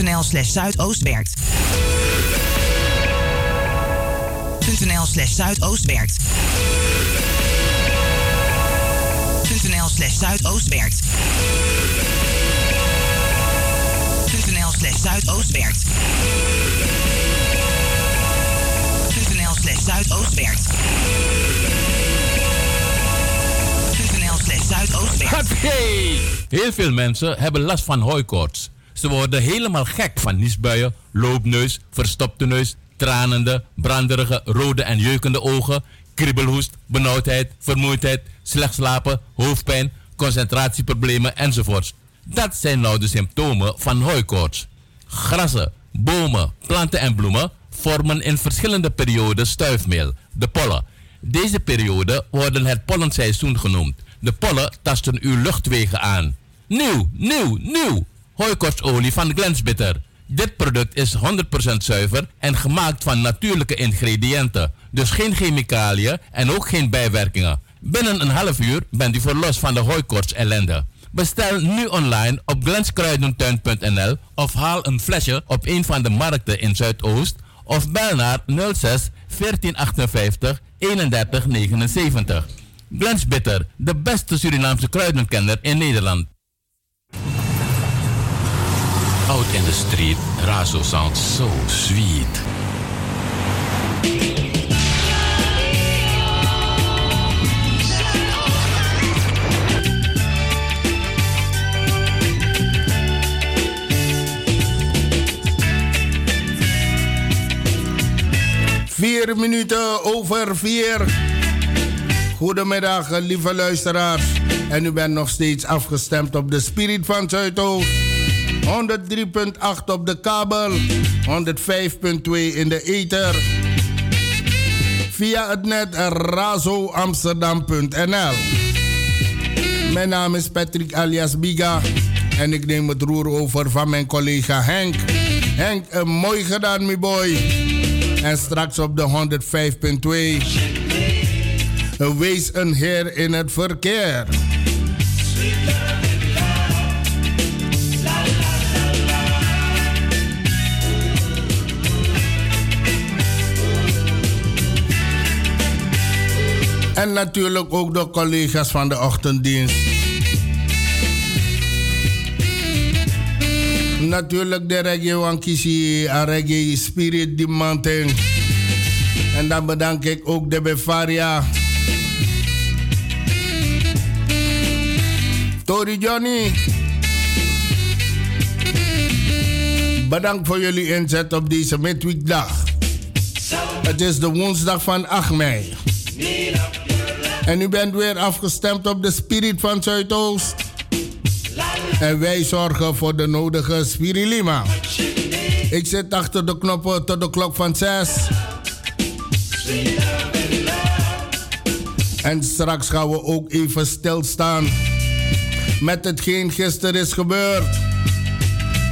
.nl slash slash Zuidoostwerkt. .nl slash Zuidoostwerkt. .nl slash Zuidoostwerkt. .nl slash Zuidoostwerkt. .nl slash Zuidoostwerkt. Hey! Heel veel mensen hebben last van hooikoorts. Ze worden helemaal gek van niesbuien, loopneus, verstopte neus, tranende, branderige, rode en jeukende ogen, kriebelhoest, benauwdheid, vermoeidheid, slecht slapen, hoofdpijn, concentratieproblemen enzovoorts. Dat zijn nou de symptomen van hooikoorts. Grassen, bomen, planten en bloemen vormen in verschillende perioden stuifmeel, de pollen. Deze perioden worden het pollenseizoen genoemd. De pollen tasten uw luchtwegen aan. Nieuw, nieuw, nieuw! Hooikortsolie van Glensbitter. Dit product is 100% zuiver en gemaakt van natuurlijke ingrediënten. Dus geen chemicaliën en ook geen bijwerkingen. Binnen een half uur bent u verlost van de hooikorts ellende. Bestel nu online op glenskruidentuin.nl of haal een flesje op een van de markten in Zuidoost of bel naar 06 1458 31 79. Glens Bitter, de beste Surinaamse kruidenkenner in Nederland. Out in the street, Razo sounds so sweet. Vier minuten over vier. Goedemiddag, lieve luisteraars. En u bent nog steeds afgestemd op de Spirit van Zuidoost. 103.8 op de kabel, 105.2 in de ether. Via het net razoamsterdam.nl. Mijn naam is Patrick alias Biga en ik neem het roer over van mijn collega Henk. Henk, een mooi gedaan, mijn boy. En straks op de 105.2. Wees een heer in het verkeer. En natuurlijk ook de collega's van de ochtenddienst. Natuurlijk de reggae wankisi, a reggae spirit die mountain. En dan bedank ik ook de Bevaria. Tori Johnny. Bedankt voor jullie inzet op deze midweekdag. Het is de woensdag van 8 mei. En u bent weer afgestemd op de spirit van Zuidoost. En wij zorgen voor de nodige spirilima. Ik zit achter de knoppen tot de klok van 6. En straks gaan we ook even stilstaan met hetgeen gisteren is gebeurd.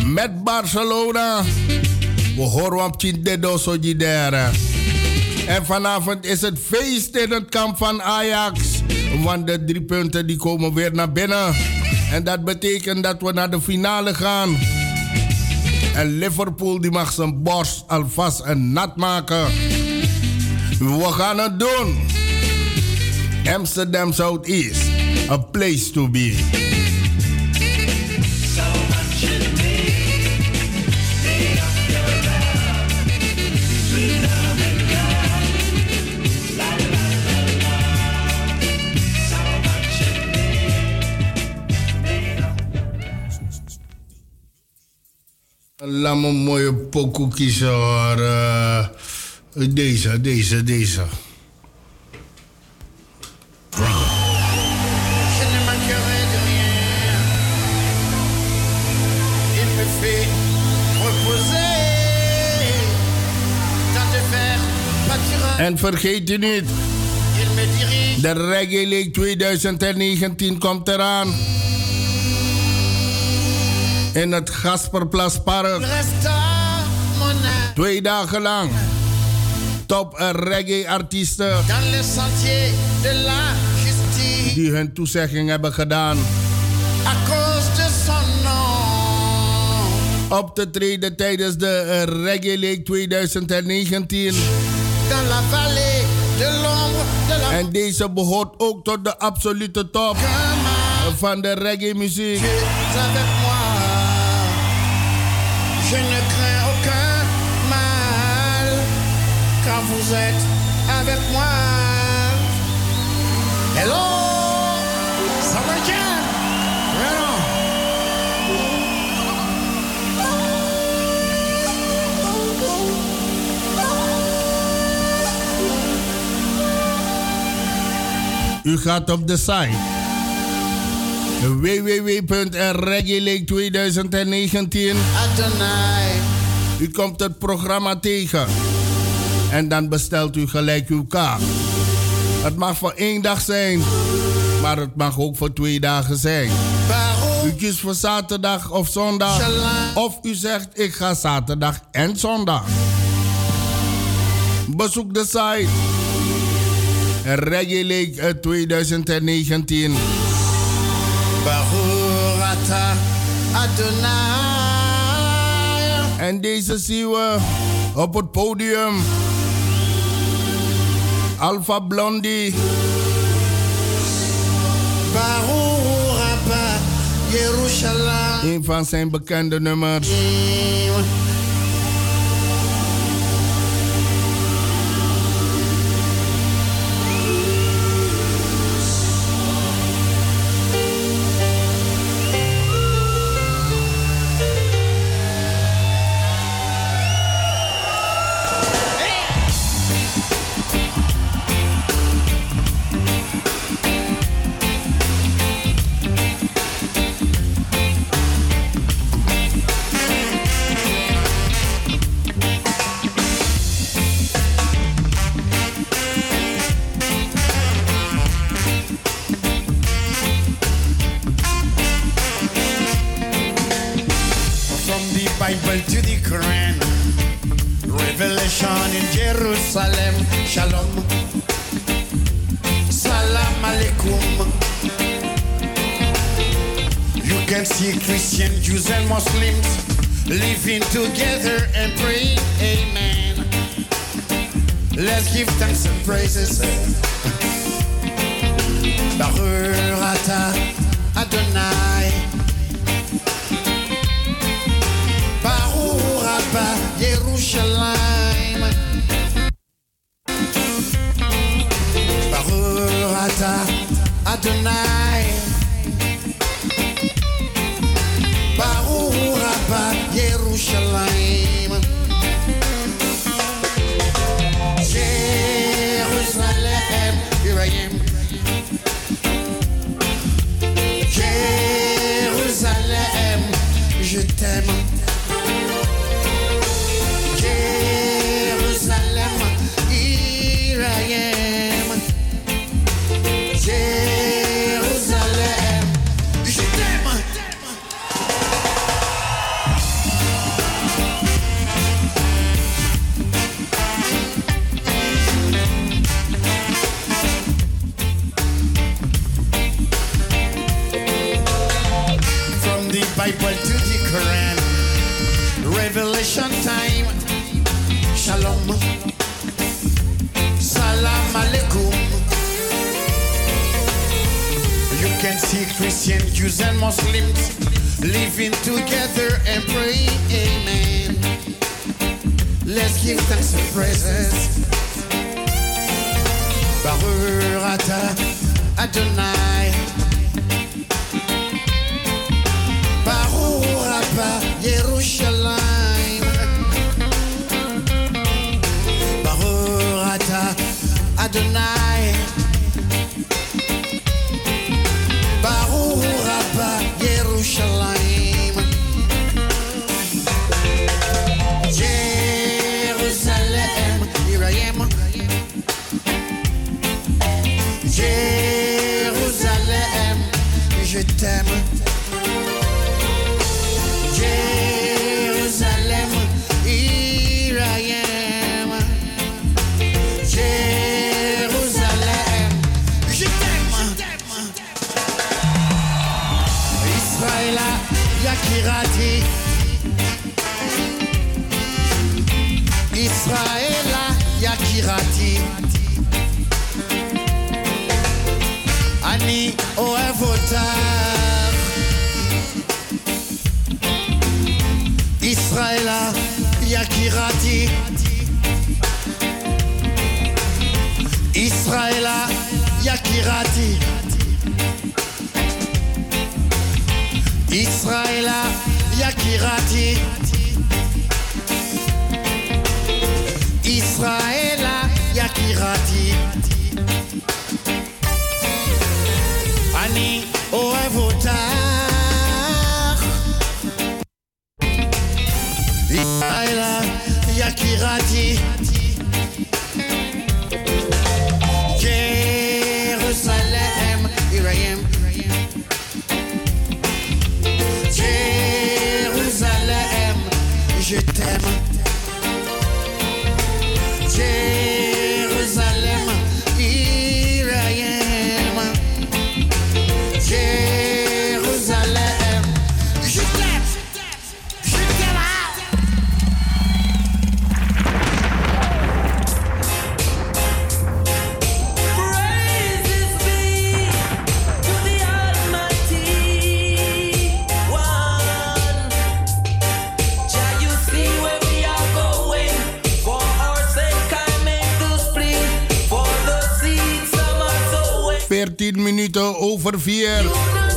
Met Barcelona. We horen op Chindedo Sojidere. En vanavond is het feest in het kamp van Ajax. Want de drie punten die komen weer naar binnen. En dat betekent dat we naar de finale gaan. En Liverpool die mag zijn borst alvast een nat maken. We gaan het doen. Amsterdam Southeast. A place to be. Laat me een mooie pokoe kiezen hoor. Uh, deze, deze, deze. En vergeet u niet, de Reggae League 2019 komt eraan in het Gasperplaspark. Twee dagen lang. Top reggae-artiesten. Die hun toezegging hebben gedaan. op te treden tijdens de Reggae League 2019. En deze behoort ook tot de absolute top van de reggae muziek. Je ne crains aucun mal quand vous êtes avec moi. Hello, Summer Jam. Right on. U gaat op de site www.reggae 2019. U komt het programma tegen. En dan bestelt u gelijk uw kaart. Het mag voor één dag zijn, maar het mag ook voor twee dagen zijn. U kiest voor zaterdag of zondag. Of u zegt ik ga zaterdag en zondag. Bezoek de site. Reggae Lake 2019. En deze zien we op het podium. Alpha Blondie. Een van zijn bekende nummers. Bible to the Quran, Revelation in Jerusalem. Shalom, Salam Alaikum. You can see Christians, Jews, and Muslims living together and pray. Amen. Let's give thanks and praises. Baruch Adonai. Lime. Baruch Adonai.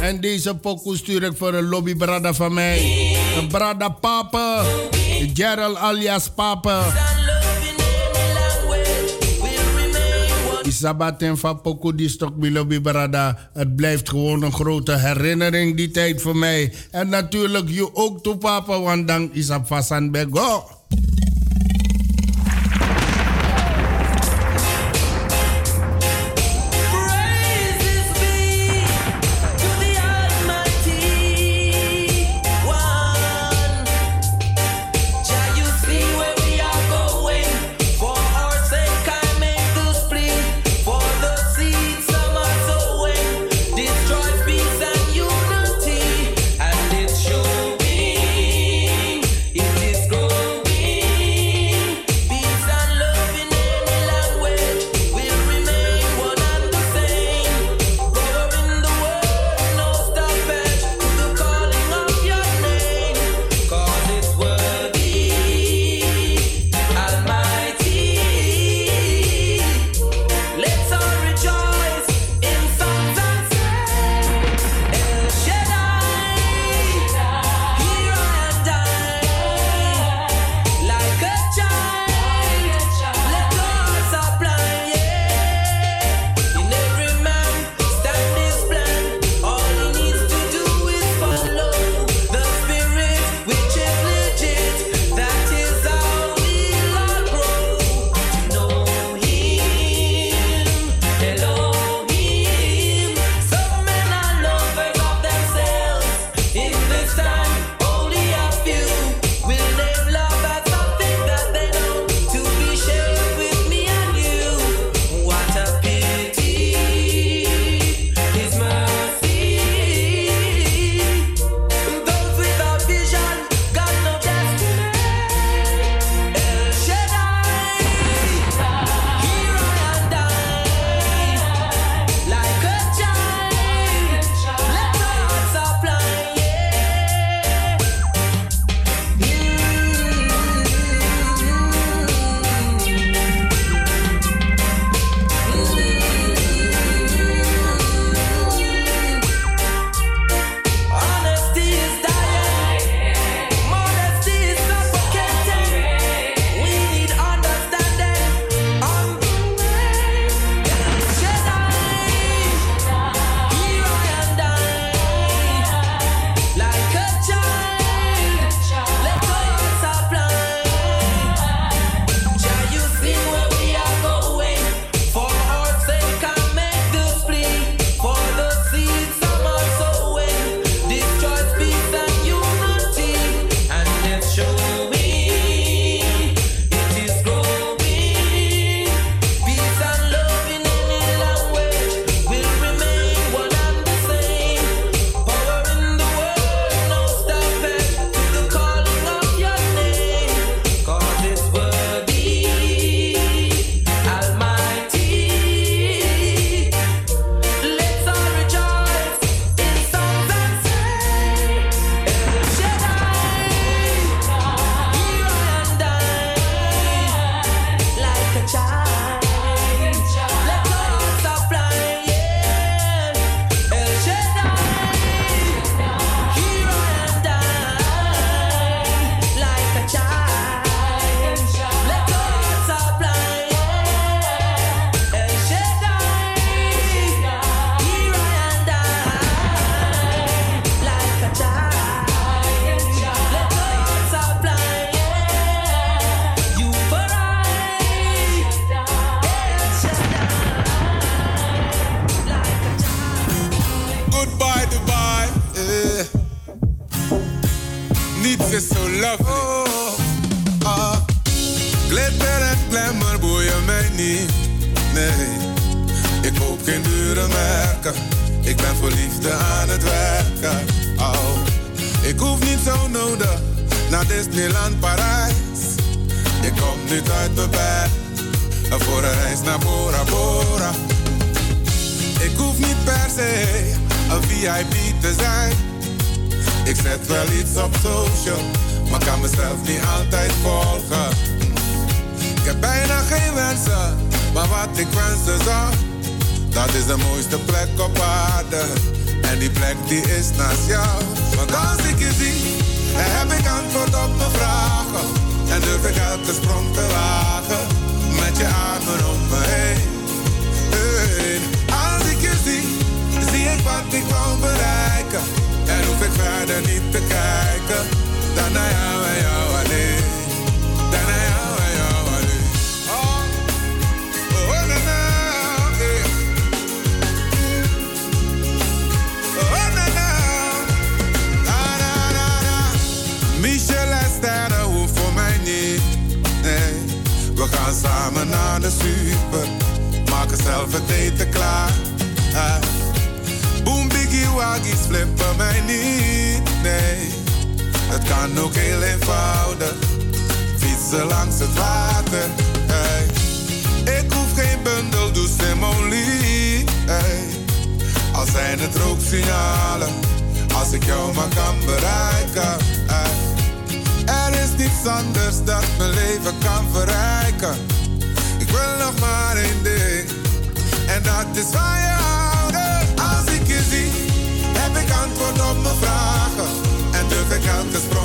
En deze pokoe stuur ik voor een lobbybrada van mij. Een brada Papa. Gerald alias Papa. Isabaten van pokoe die stok bij lobbybrada. Het blijft gewoon een grote herinnering die tijd voor mij. En natuurlijk je ook toe papa, want dank is bij. Bego. Durf ik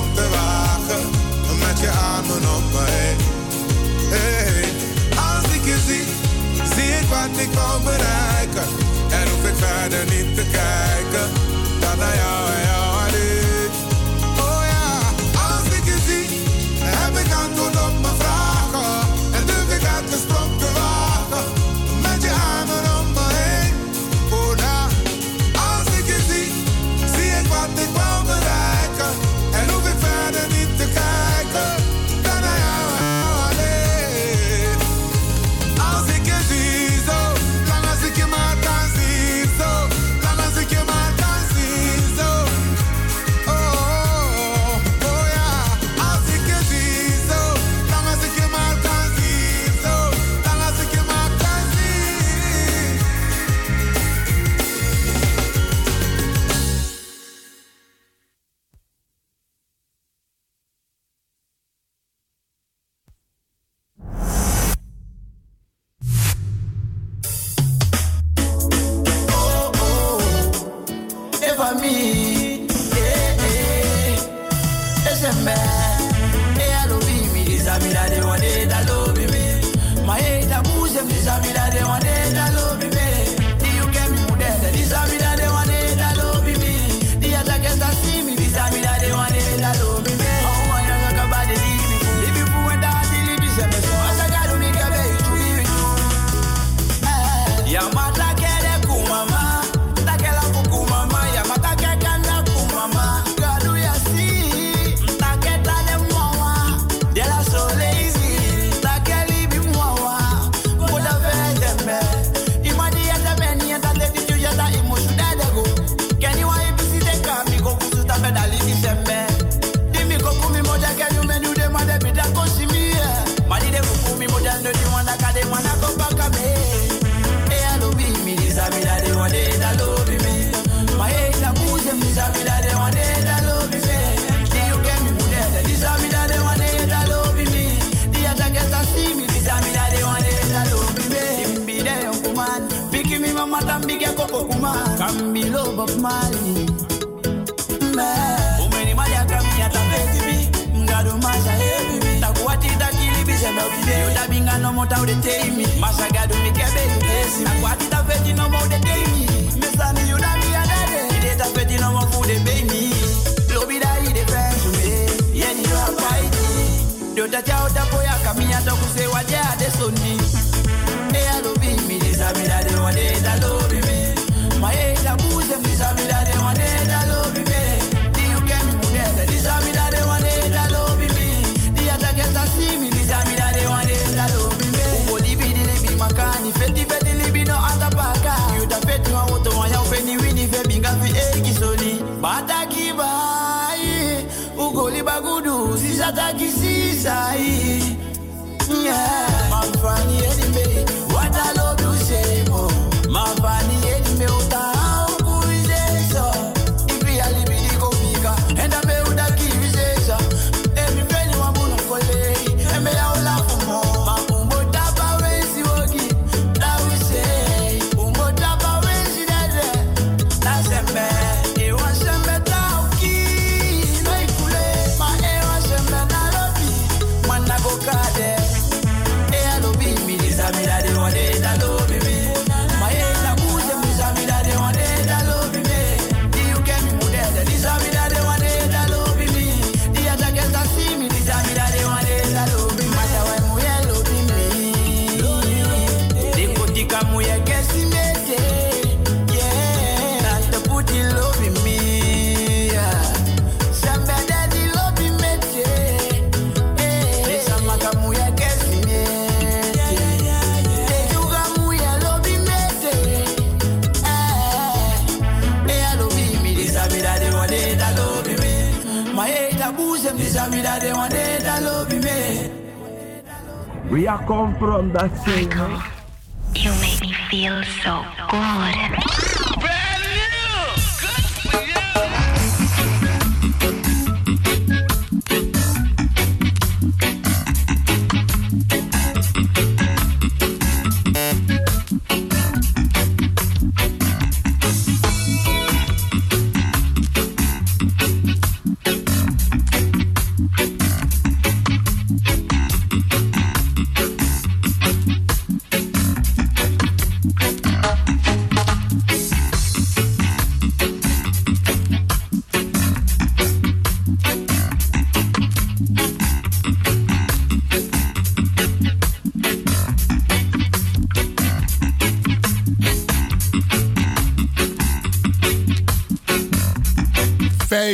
On that thing. Michael.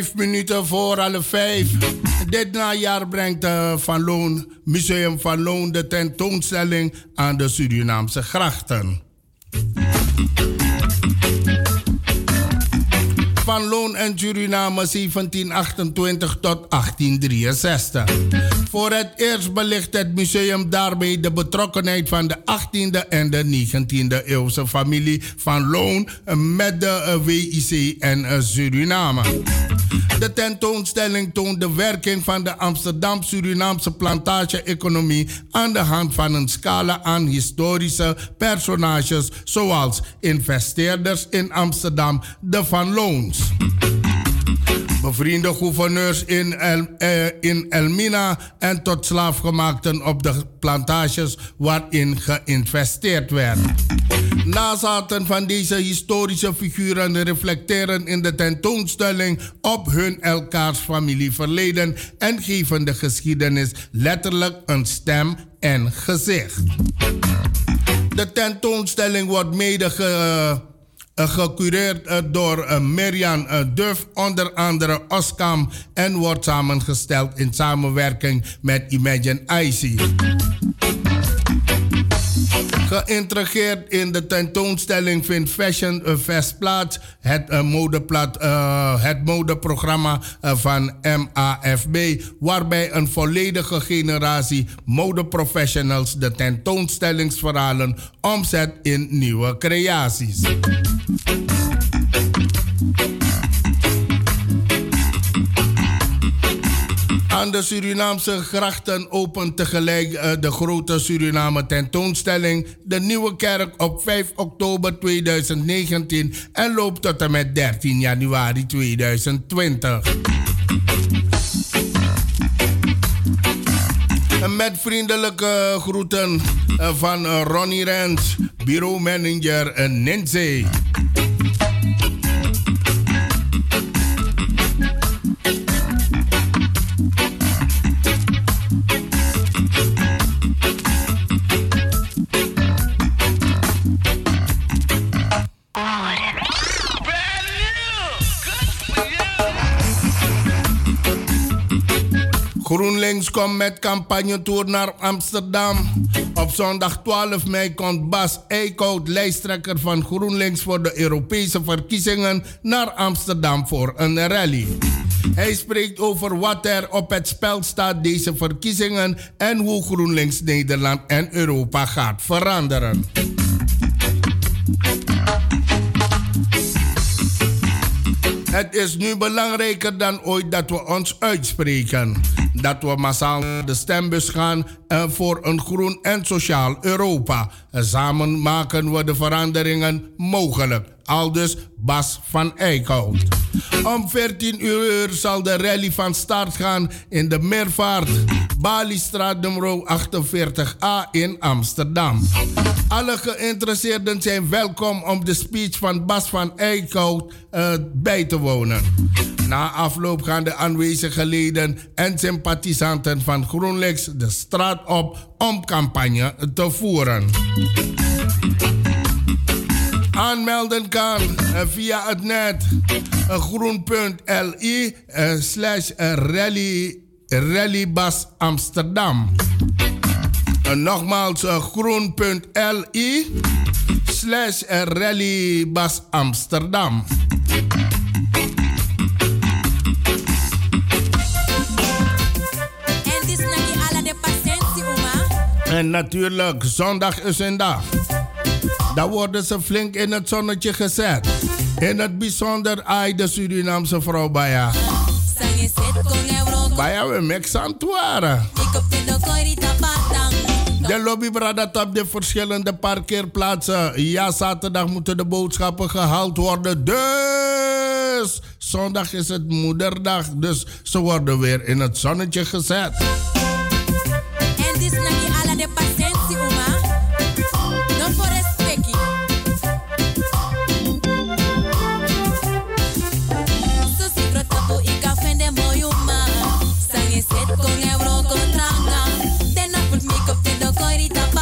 Vijf minuten voor alle vijf. Dit najaar brengt uh, Van Loon, Museum Van Loon de tentoonstelling aan de Surinaamse grachten. Van Loon en Suriname 1728 tot 1863. Voor het eerst belicht het museum daarmee de betrokkenheid van de 18e en de 19e eeuwse familie Van Loon met de WIC en Suriname. De tentoonstelling toont de werking van de Amsterdam-Surinaamse plantage-economie aan de hand van een scala aan historische personages zoals investeerders in Amsterdam, de Van Loons. Bevriende gouverneurs in, eh, in Elmina en tot slaafgemaakten op de plantages waarin geïnvesteerd werd. Nazaten van deze historische figuren reflecteren in de tentoonstelling op hun elkaars familieverleden en geven de geschiedenis letterlijk een stem en gezicht. De tentoonstelling wordt mede ge, uh, gecureerd uh, door uh, Mirjam Duff, onder andere Oskam, en wordt samengesteld in samenwerking met Imagine IC. Geïntegreerd in de tentoonstelling vindt Fashion Fest plaats, het, modeplat, uh, het modeprogramma van MAFB, waarbij een volledige generatie modeprofessionals de tentoonstellingsverhalen omzet in nieuwe creaties. Aan de Surinaamse grachten opent tegelijk uh, de grote Suriname tentoonstelling De Nieuwe Kerk op 5 oktober 2019 en loopt tot en met 13 januari 2020. Met vriendelijke groeten van Ronnie Rens, bureau-manager Nancy. Komt met campagnetour naar Amsterdam. Op zondag 12 mei komt Bas Eickhout, lijsttrekker van GroenLinks voor de Europese verkiezingen, naar Amsterdam voor een rally. Hij spreekt over wat er op het spel staat deze verkiezingen en hoe GroenLinks Nederland en Europa gaat veranderen. Het is nu belangrijker dan ooit dat we ons uitspreken. Dat we massaal de stembus gaan eh, voor een groen en sociaal Europa. Samen maken we de veranderingen mogelijk. Aldus Bas van Eickhout. Om 14 uur zal de rally van start gaan in de Meervaart, Baliestraat nummer 48a in Amsterdam. Alle geïnteresseerden zijn welkom om de speech van Bas van Eickhout uh, bij te wonen. Na afloop gaan de aanwezige leden en sympathisanten van GroenLinks de straat op om campagne te voeren. Aanmelden kan uh, via het net uh, groen.li uh, slash rally, rallybas Amsterdam. nogmaals groen.li slash rallybas Amsterdam. En natuurlijk, zondag is een dag. Dan worden ze flink in het zonnetje gezet. In het bijzonder ai de Surinaamse vrouw Baya. Baya we mexantuara. De lobbybradat op de verschillende parkeerplaatsen. Ja, zaterdag moeten de boodschappen gehaald worden. Dus zondag is het moederdag. Dus ze worden weer in het zonnetje gezet. En dit is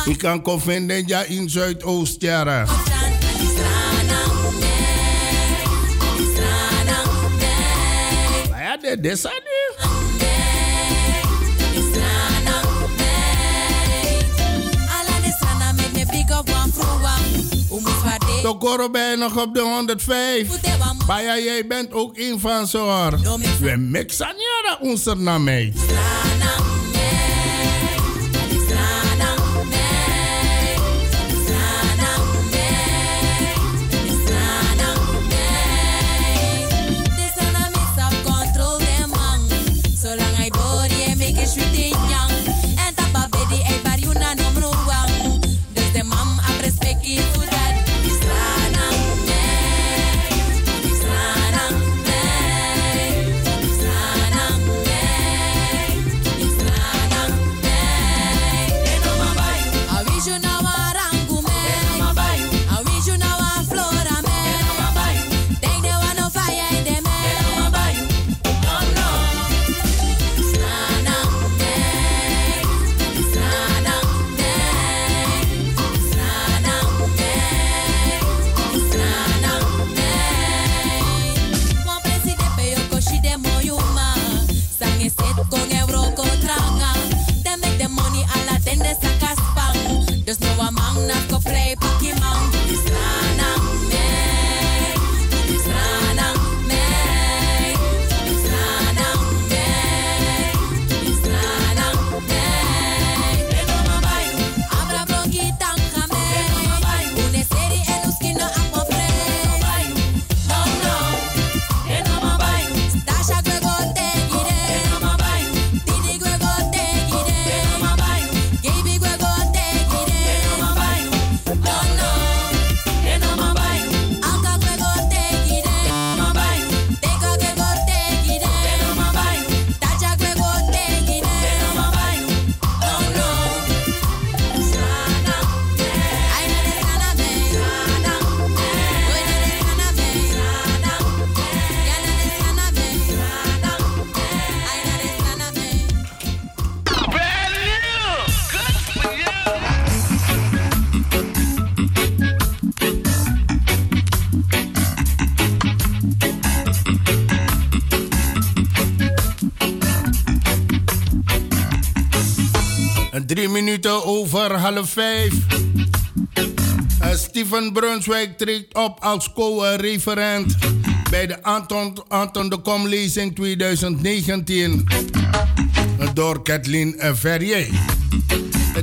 Ik kan vinden ja in Zuidoost-Jara. Ja, de desani. Alla de strana met me big up one vroewa. Umus waarde. Tokoro ben nog op de 105. Baya, jij bent ook een van ze hoor. We mixen jara onze naam mee. Drie minuten over half vijf. Uh, Steven Brunswijk treedt op als co-referent bij de Anton, Anton de Kom lezing 2019 door Kathleen Verrier.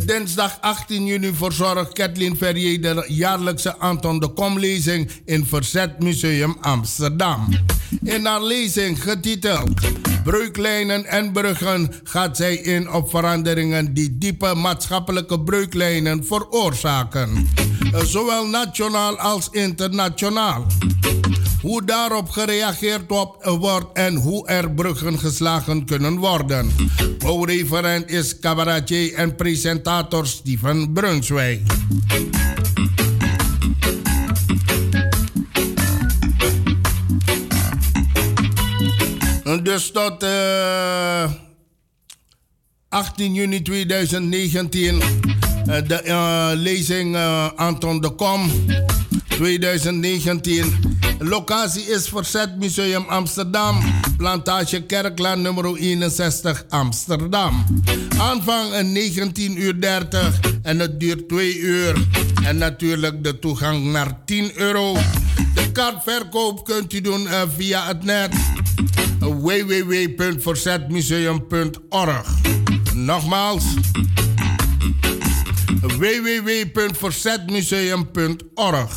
Dinsdag 18 juni verzorgt Kathleen Verrier de jaarlijkse Anton de Kom lezing in Verzet Museum Amsterdam. In haar lezing getiteld Breuklijnen en bruggen gaat zij in op veranderingen die diepe maatschappelijke breuklijnen veroorzaken, zowel nationaal als internationaal. Hoe daarop gereageerd wordt en hoe er bruggen geslagen kunnen worden. Co-referent is cabaretier en presentator Steven Brunswijk. Dus tot uh, 18 juni 2019 uh, de uh, lezing Anton de Kom 2019. Locatie is Verzet Museum Amsterdam, Plantage Kerklaan nummer 61 Amsterdam. Aanvang 19 uur 30 en het duurt 2 uur. En natuurlijk de toegang naar 10 euro. De kaartverkoop kunt u doen via het net www.verzetmuseum.org. Nogmaals www.verzetmuseum.org.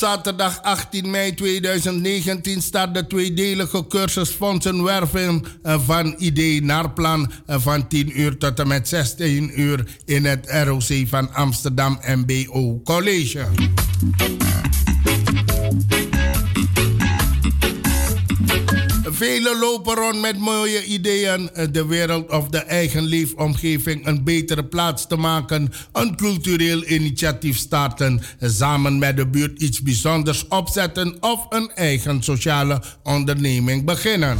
zaterdag 18 mei 2019 start de tweedelige cursus Fondsenwerving van idee naar plan van 10 uur tot en met 16 uur in het ROC van Amsterdam MBO College. Velen lopen rond met mooie ideeën. De wereld of de eigen leefomgeving een betere plaats te maken, een cultureel initiatief starten, samen met de buurt iets bijzonders opzetten of een eigen sociale onderneming beginnen.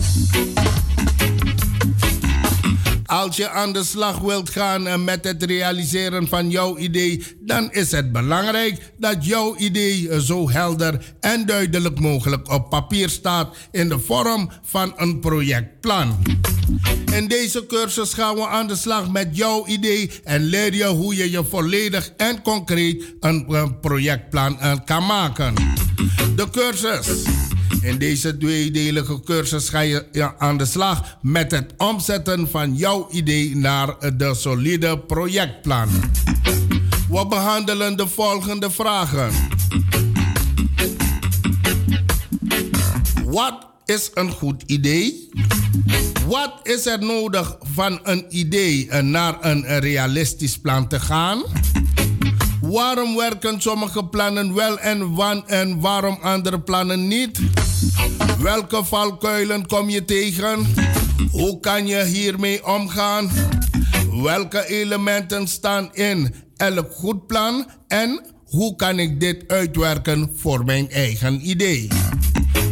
Als je aan de slag wilt gaan met het realiseren van jouw idee, dan is het belangrijk dat jouw idee zo helder en duidelijk mogelijk op papier staat in de vorm van een projectplan. In deze cursus gaan we aan de slag met jouw idee en leer je hoe je je volledig en concreet een projectplan kan maken. De cursus. In deze tweedelige cursus ga je aan de slag met het omzetten van jouw idee naar de solide projectplan. We behandelen de volgende vragen. Wat is een goed idee? Wat is er nodig van een idee naar een realistisch plan te gaan? Waarom werken sommige plannen wel en, wan en waarom andere plannen niet? Welke valkuilen kom je tegen? Hoe kan je hiermee omgaan? Welke elementen staan in elk goed plan? En hoe kan ik dit uitwerken voor mijn eigen idee?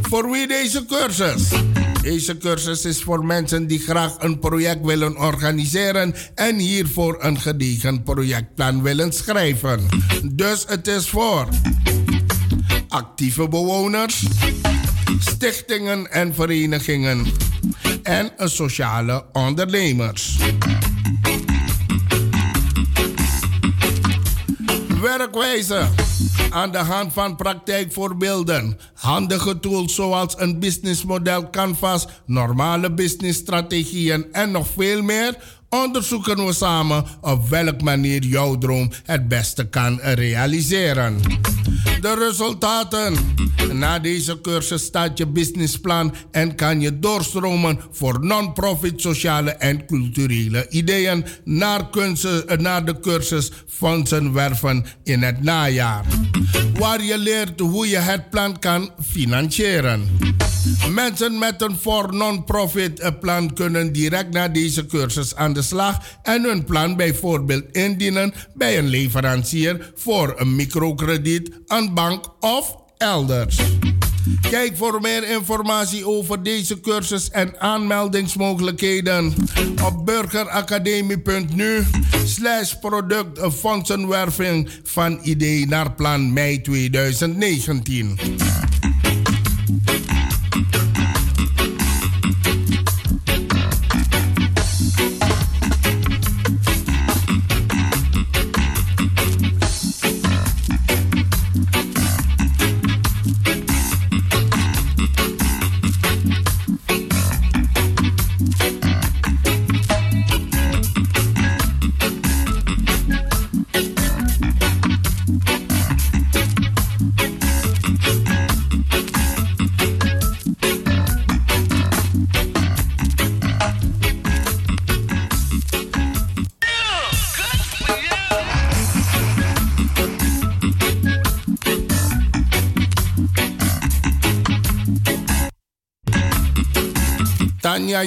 Voor wie deze cursus? Deze cursus is voor mensen die graag een project willen organiseren en hiervoor een gedegen projectplan willen schrijven. Dus het is voor actieve bewoners, stichtingen en verenigingen en sociale ondernemers. Werkwijze aan de hand van praktijkvoorbeelden, handige tools zoals een businessmodel Canvas, normale businessstrategieën en nog veel meer, onderzoeken we samen op welke manier jouw droom het beste kan realiseren. De resultaten. Na deze cursus staat je businessplan en kan je doorstromen voor non-profit sociale en culturele ideeën naar, kunsten, naar de cursus Fondsen Werven in het najaar. Waar je leert hoe je het plan kan financieren. Mensen met een voor non-profit plan kunnen direct na deze cursus aan de slag en hun plan bijvoorbeeld indienen bij een leverancier voor een microkrediet, een bank of elders. Kijk voor meer informatie over deze cursus en aanmeldingsmogelijkheden op burgeracademie.nu slash product fondsenwerving van idee naar plan mei 2019.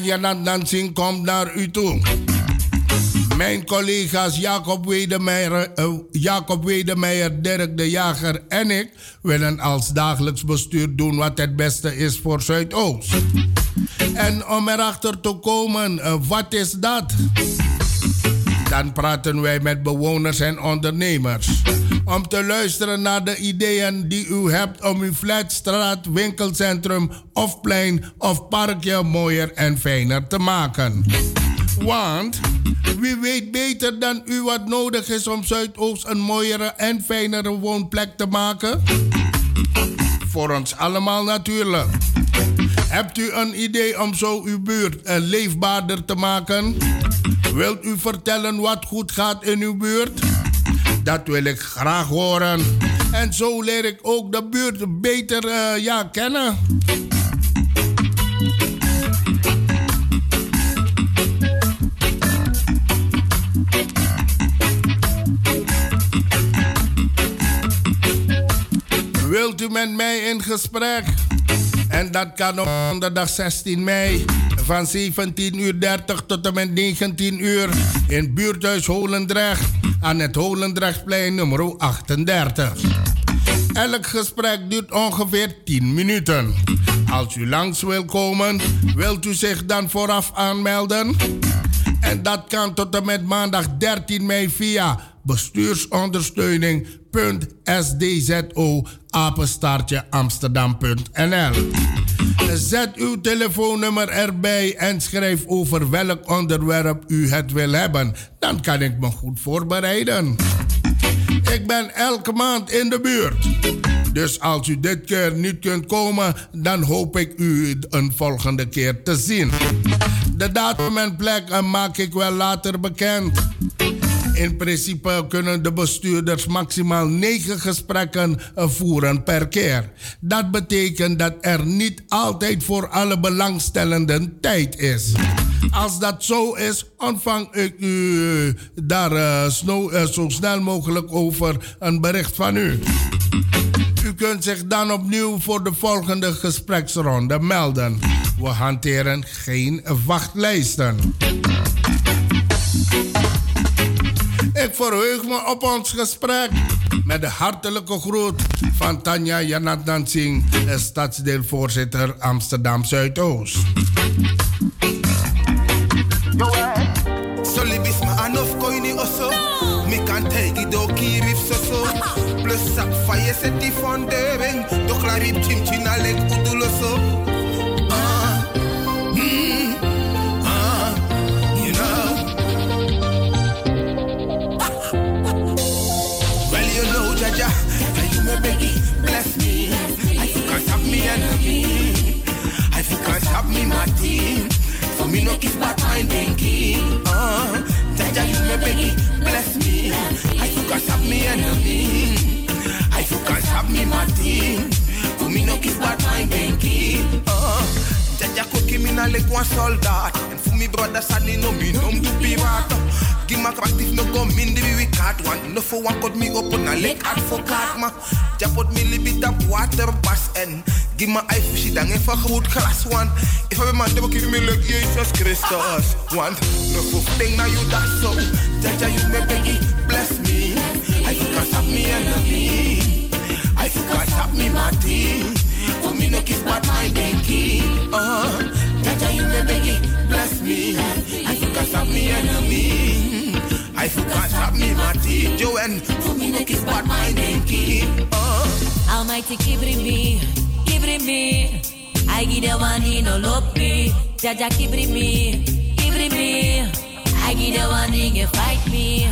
Janat Dansing komt naar u toe. Mijn collega's Jacob Wedemeijer, uh, Jacob Wedemeijer, Dirk de Jager en ik willen als dagelijks bestuur doen wat het beste is voor Zuidoost. En om erachter te komen, uh, wat is dat? Dan praten wij met bewoners en ondernemers. Om te luisteren naar de ideeën die u hebt om uw flat, straat, winkelcentrum of plein of parkje mooier en fijner te maken. Want wie weet beter dan u wat nodig is om Zuidoost een mooiere en fijnere woonplek te maken? Voor ons allemaal natuurlijk. Hebt u een idee om zo uw buurt leefbaarder te maken? Wilt u vertellen wat goed gaat in uw buurt? Dat wil ik graag horen. En zo leer ik ook de buurt beter uh, ja, kennen. Wilt u met mij in gesprek? En dat kan op donderdag 16 mei van 17.30 uur tot en met 19 uur in buurthuis Holendrecht aan het Holendrechtplein nummer 38. Elk gesprek duurt ongeveer 10 minuten. Als u langs wilt komen, wilt u zich dan vooraf aanmelden? En dat kan tot en met maandag 13 mei via bestuursondersteuning.sdzo apenstaartje amsterdam.nl. Zet uw telefoonnummer erbij en schrijf over welk onderwerp u het wil hebben. Dan kan ik me goed voorbereiden. Ik ben elke maand in de buurt. Dus als u dit keer niet kunt komen, dan hoop ik u een volgende keer te zien. De datum en plek maak ik wel later bekend. In principe kunnen de bestuurders maximaal 9 gesprekken voeren per keer. Dat betekent dat er niet altijd voor alle belangstellenden tijd is. Als dat zo is, ontvang ik u daar uh, snow, uh, zo snel mogelijk over een bericht van u. U kunt zich dan opnieuw voor de volgende gespreksronde melden. We hanteren geen wachtlijsten. Ik verheug me op ons gesprek. Met de hartelijke groet van Tanja Janat Dansing, stadsdeelvoorzitter Amsterdam Zuidoost. Plus sap faye seti fondering Do klarip chim chinalek uduloso me no kiss back my thinking. Uh, Jaja, you me beg bless me. I forgot stop me enemy. I forgot stop me my team. For me no kiss back my thinking. Uh, Jaja cook me na like one soldat. And for me brother sadly no me no do pirata. Give my practice no come in the we cat one. No for one cut me up on a leg advocaat ma. Ja put me libit up water bas en. Give my eye fishy dan even goed glas one. If I man never give me like Jesus Christus. Want no for thing now you that so. Jaja you me beg bless me. I forgot stop me enemy. I forgot stop me my team. For me no kiss but my denki. Uh, Jaja, you beg it, bless me. I forgot stop me enemy. I forgot stop me mati. Joanne, for me no kiss my denki. Uh, Almighty kibri me, kibri me. I give the one in no me. Jaja kibri me, kibri me. I give the one you fight me.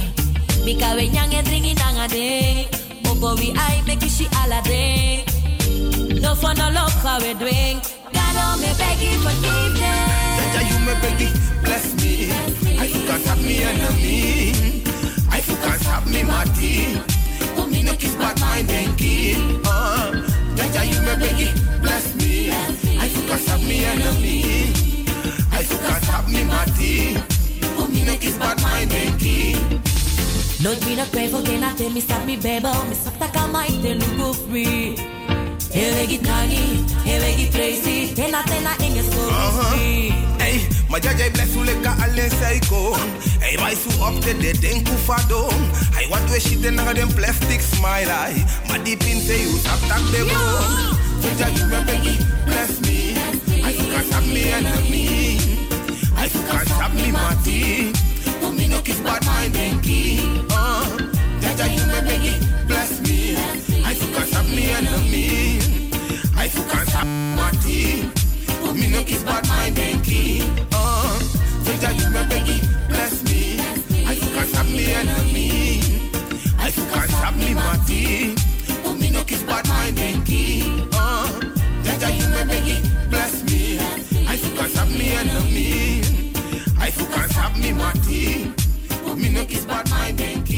Mika we nyang e dringi nanga de. Bobo we I make you she ala de. No for no love how we drink. God oh me beg you forgive them. Jaja, you me beg it, bless me. I forgot stop me enemy. I forgot stop me mati. For me no kiss but my denki. Uh, Jaja, you me it, bless me. I forgot stop me enemy. I forgot stop me mati. For me no kiss but my denki. Nooit meer naar twijfel, geen aten, mi stap mi bebel, mi stap taka mai te lugu free. Heel ik tangi, heel ik crazy, ten aten na inge Uh-huh. free. Hey, maar jij bless hoe lekker alleen psycho. Hey, wij zo op de de denku fado. Hey, wat we shit in den plastic smile. Hey, maar die pin say you tap tap de bro. Jaja, you me beg it, bless me. I forgot stop me enemy. I forgot stop me mati. For me no kiss but my denki. Uh, Jaja, you me beg it, bless me. I forgot stop me enemy. I forgot stop mati. For me no kiss but my denki. Uh, Jaja, you me beg it, bless me. I forgot stop me enemy. I forgot stop me mati. For me no kiss but my denki. Uh, Jaja, you me beg it, bless me. I forgot stop me enemy. I forgot stop me mati. For me no kiss but my denki.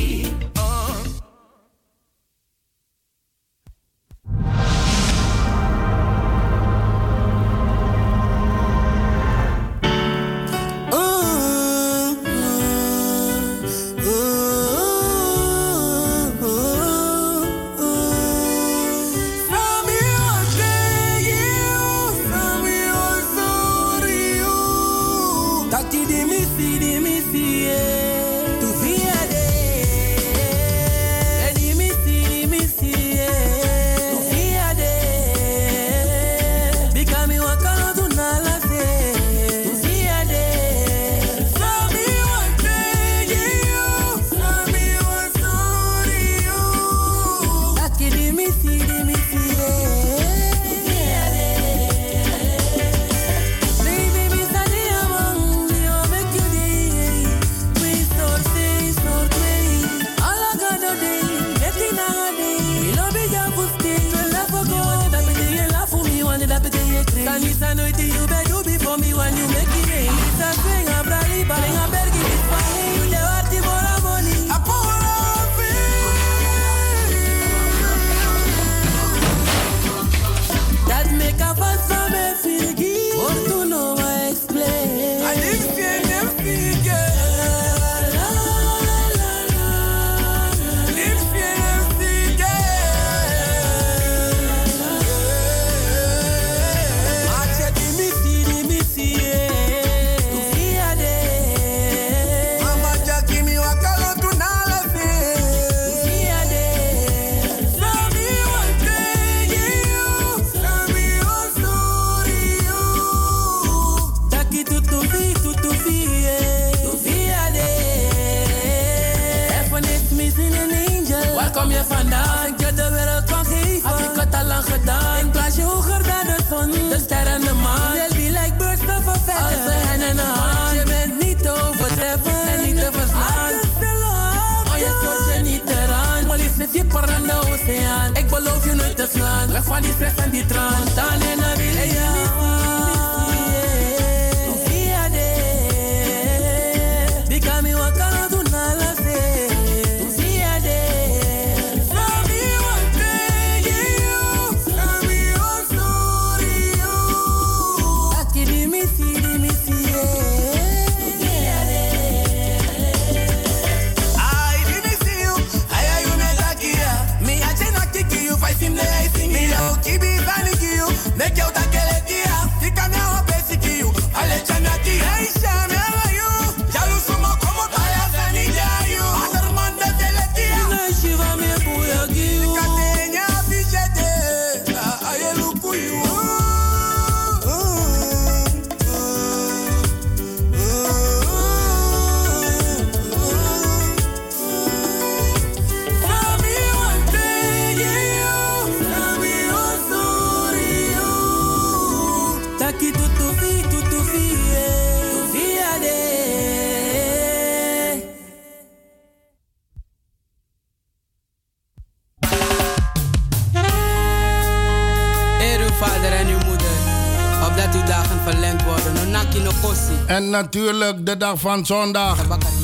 Natuurlijk de dag van zondag.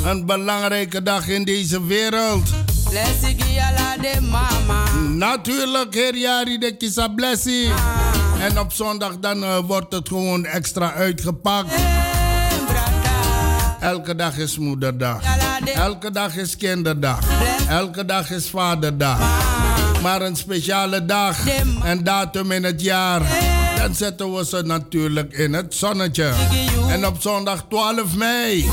Een belangrijke dag in deze wereld. Natuurlijk, heer Jari de Kisa Blessie. En op zondag dan eh, wordt het gewoon extra uitgepakt. Elke dag is moederdag. Elke dag is kinderdag. Elke dag is vaderdag. Maar een speciale dag en datum in het jaar. Dan zetten we ze natuurlijk in het zonnetje. En op zondag 12 mei.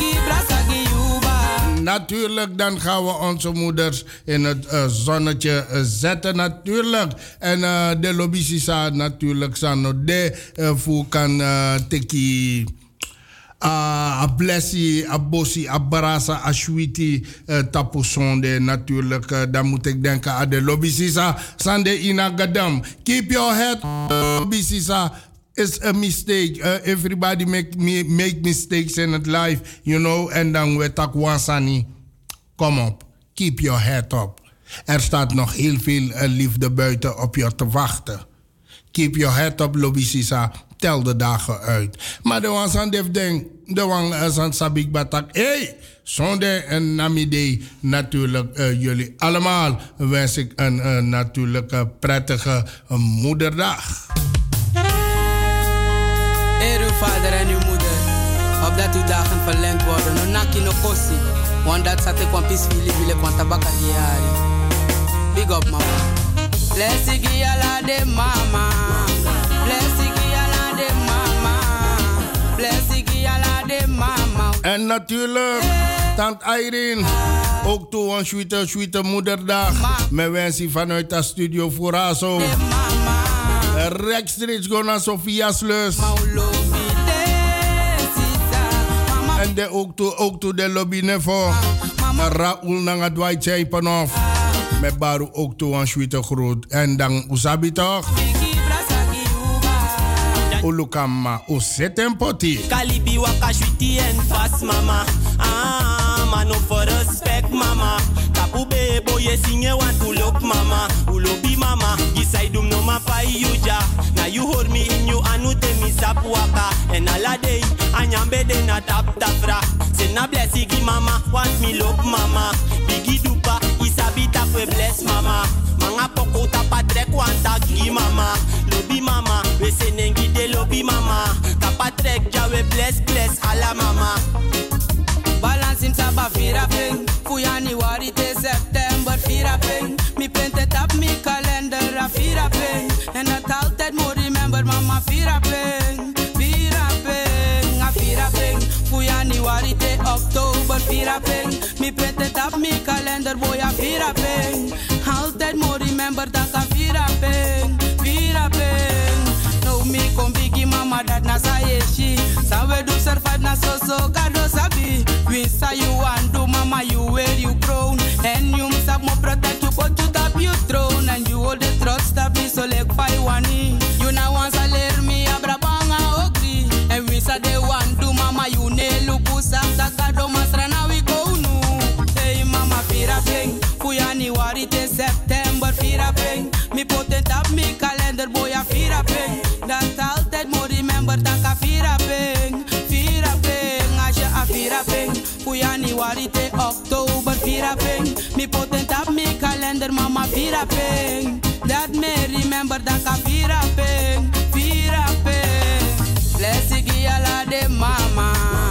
Natuurlijk, dan gaan we onze moeders in het uh, zonnetje uh, zetten, natuurlijk. En uh, de lobby's natuurlijk, Sano de uh, kan teki a blessi, a bossi, a barasa, a shwiti, uh, tapusonde natuurlijk. Uh, dan moet ik denken aan de lobbysisa. Sande ina gadam. Keep your head lobbysisa. It's a mistake. Uh, everybody make, make mistakes in life, you know. En dan we tak wansani. Kom op. Keep your head up. Er staat nog heel veel liefde buiten op je te wachten. Keep your head up, lobbysisa de dagen uit. Maar de wan san def den, de wan san sabik batak. Hey, zonde en namide natuurlijk uh, jullie allemaal wens ik een uh, natuurlijke prettige moederdag. Eer uw vader en uw moeder, opdat uw dagen verlengd worden. No naki no kosi, want dat zat ik wan pisvili vile kwan tabaka. Big up mama. Blessing ala de mama. En natuurlijk, tant Irene. Ook toe een sweete, sweete moederdag. Met wensen vanuit de studio Furazo. Rechtstreeks gaan naar Sofia's Lus. En de ook toe, ook de lobby nevo. Raoul nanga Dwight Chaipanov. Met Baru ook toe een sweete groot. En dan Usabi toch? Ulukama useten poti. Kalibi waka shwiti en fast mama. Ah, mano for respect mama. Tapu bebo ye singe want to look mama. Ulobi mama, gisai dum no ma pa yuja. Na you hold me in you anu te mi sap waka. En ala day, anyambe de na tap tafra. Se na blessigi mama, want me look mama. Bigi dupa, isabi tap we bless mama. Manga poko tapa trek wanta gi mama. Lobi mama, we se nengi de lobi mama. Tapa trek ja we bless bless ala mama. Balance in saba fira ping. Fuyani wari te september fira ping. Mi print het op mi kalender a fira ping. En dat altijd moet remember mama fira ping. Fira ping, a fira ping. Fuyani wari te oktober fira ping. Mi mi kalender boy a fira ping. Altijd moet remember dat a fira ping. Fira ping. No me kon bigi mama dat na sa yeshi. Sa we do survive na so so gado sabi. We say you want do mama you wear you crown. And you must have more protect you but you tap you throne. And you hold the trust that me so like five one You now want learn me abra banga ogri. And we say they want do mama you ne lukusa. Takado masrana mama fira ping. Fuyani wari te September fira ping. Me put it up me calendar boy a fira ping. Dat altijd moet remember dat a fira ping. Fira ping. Als je a fira ping. Fuyani wari te oktober fira ping. Me put it up me calendar mama fira ping. Dat me remember dat a fira ping. Fira ping. Blessing ala de mama.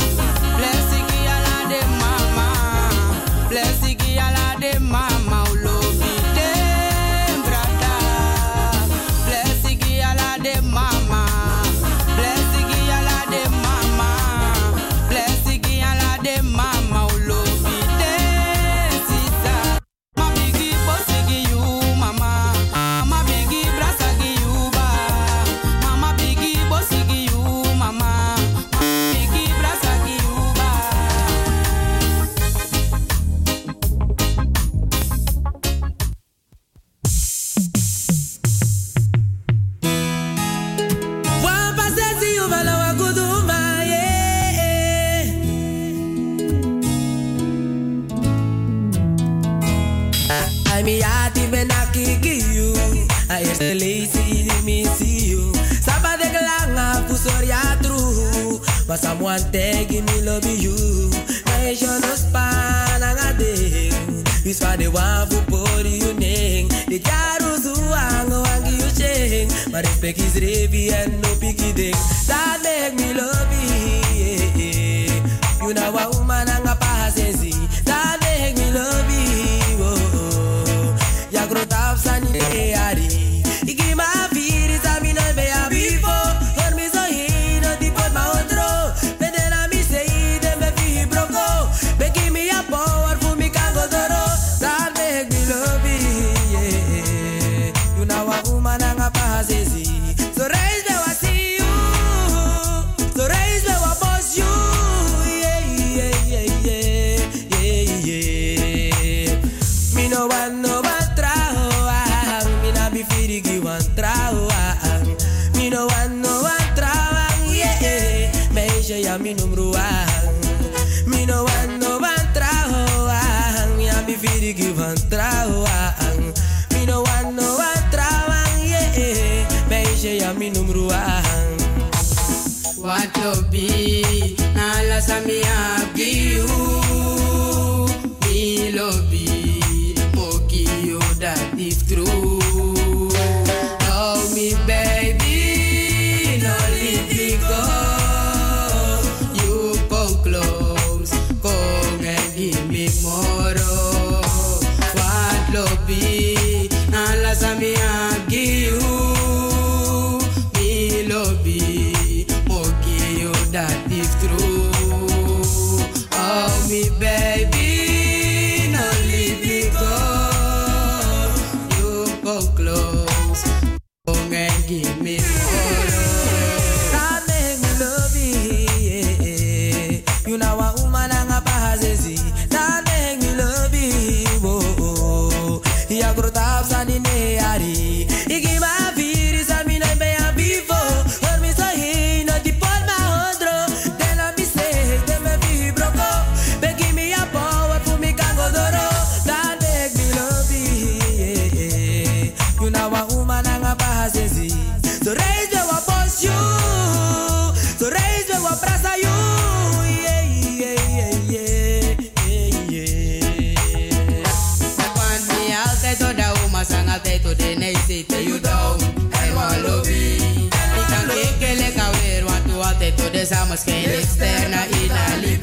pensamos que el externo y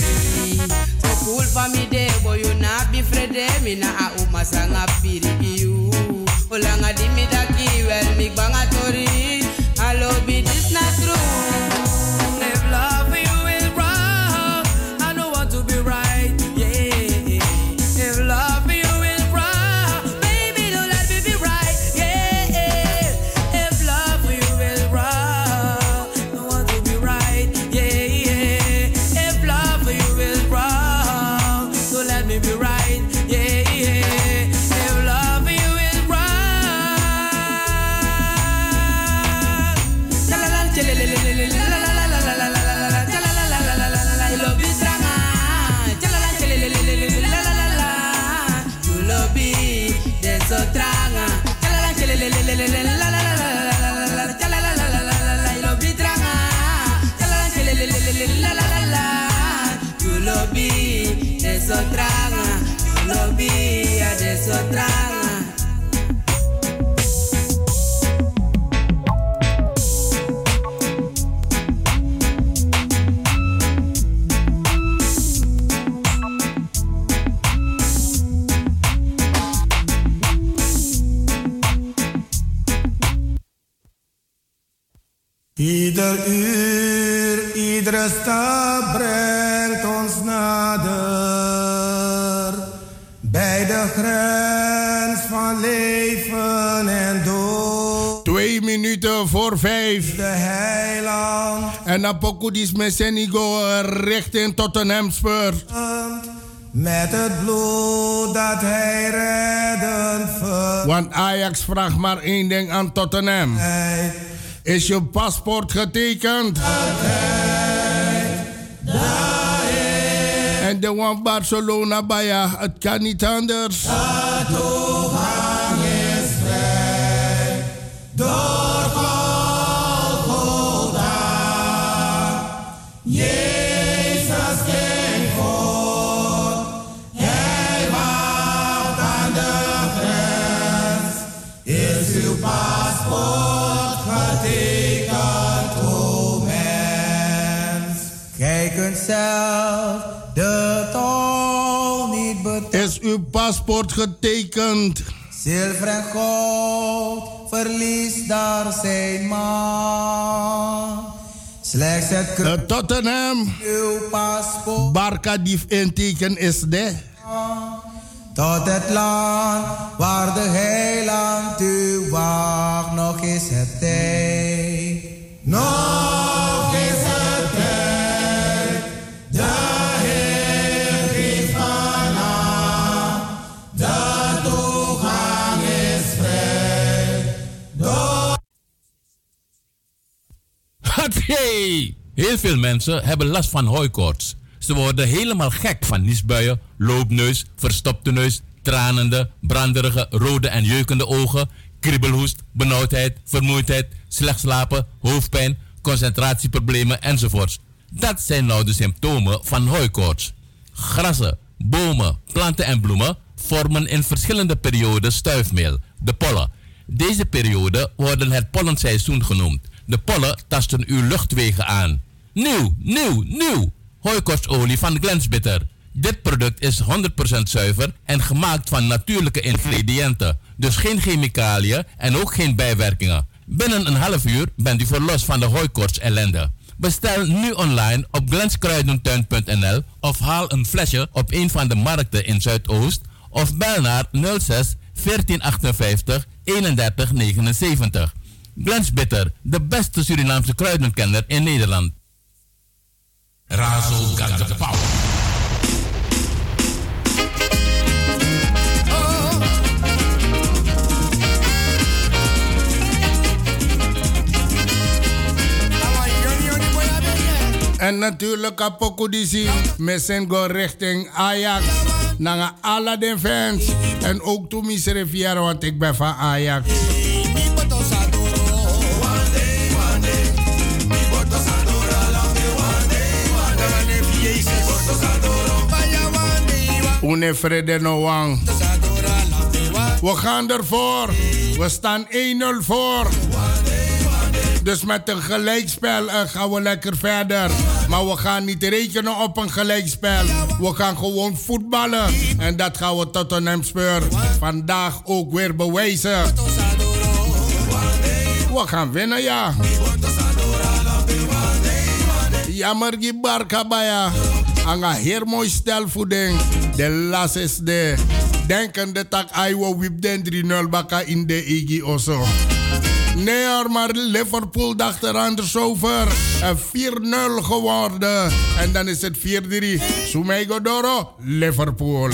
So cool for me day boy you not be afraid de eh? Me na a uma sanga piri iu. Olanga di mi da heeft. De heiland. En Napoku die Messenigo eh, richting Tottenham Spurs. Met het bloed dat hij redden ver. Want Ajax vraagt maar één ding aan Tottenham. Is je paspoort getekend? En de one Barcelona Baya, het kan niet anders. Dat Door. Zelf de tol niet betalen. Is uw paspoort getekend? Zilver en goud, verlies daar zijn macht. Slechts het Uh, Tottenham. uw paspoort Barca die inteken is de. tot het land waar de heiland u wacht. Nog is het tijd. Nog Hey! Heel veel mensen hebben last van hooikoorts. Ze worden helemaal gek van niesbuien, loopneus, verstopte neus, tranende, branderige, rode en jeukende ogen, kriebelhoest, benauwdheid, vermoeidheid, slecht slapen, hoofdpijn, concentratieproblemen enzovoorts. Dat zijn nou de symptomen van hooikoorts. Grassen, bomen, planten en bloemen vormen in verschillende perioden stuifmeel, de pollen. Deze periode worden het pollenseizoen genoemd. De pollen tasten uw luchtwegen aan. Nieuw, nieuw, nieuw! Hooikorstolie van Glensbitter. Dit product is 100% zuiver en gemaakt van natuurlijke ingrediënten. Dus geen chemicaliën en ook geen bijwerkingen. Binnen een half uur bent u verlost van de hooikorts ellende. Bestel nu online op glenskruidentuin.nl of haal een flesje op een van de markten in Zuidoost of bel naar 06 1458 31 79. Glens Bitter, de beste Surinaamse kruidenkenner in Nederland. Razo the power. En natuurlijk Apokudisi zijn go richting Ajax. Naar alle de fans. En ook toen mis Riviera, want ik ben van Ajax. Une Frede Noang. We gaan ervoor. We staan 1-0 voor. Dus met een gelijkspel eh, gaan we lekker verder. Maar we gaan niet rekenen op een gelijkspel. We gaan gewoon voetballen. En dat gaan we Tottenham Spur vandaag ook weer bewijzen. We gaan winnen, ja. Jammer barka baya. Anga heel mooi stelvoeding. De las is de. Denkende tak aiwo wip den 3-0 baka in de Igi oso. Nee maar Liverpool dacht er anders over. En 4-0 geworden. En dan is het 4-3. Sumego Doro, Liverpool.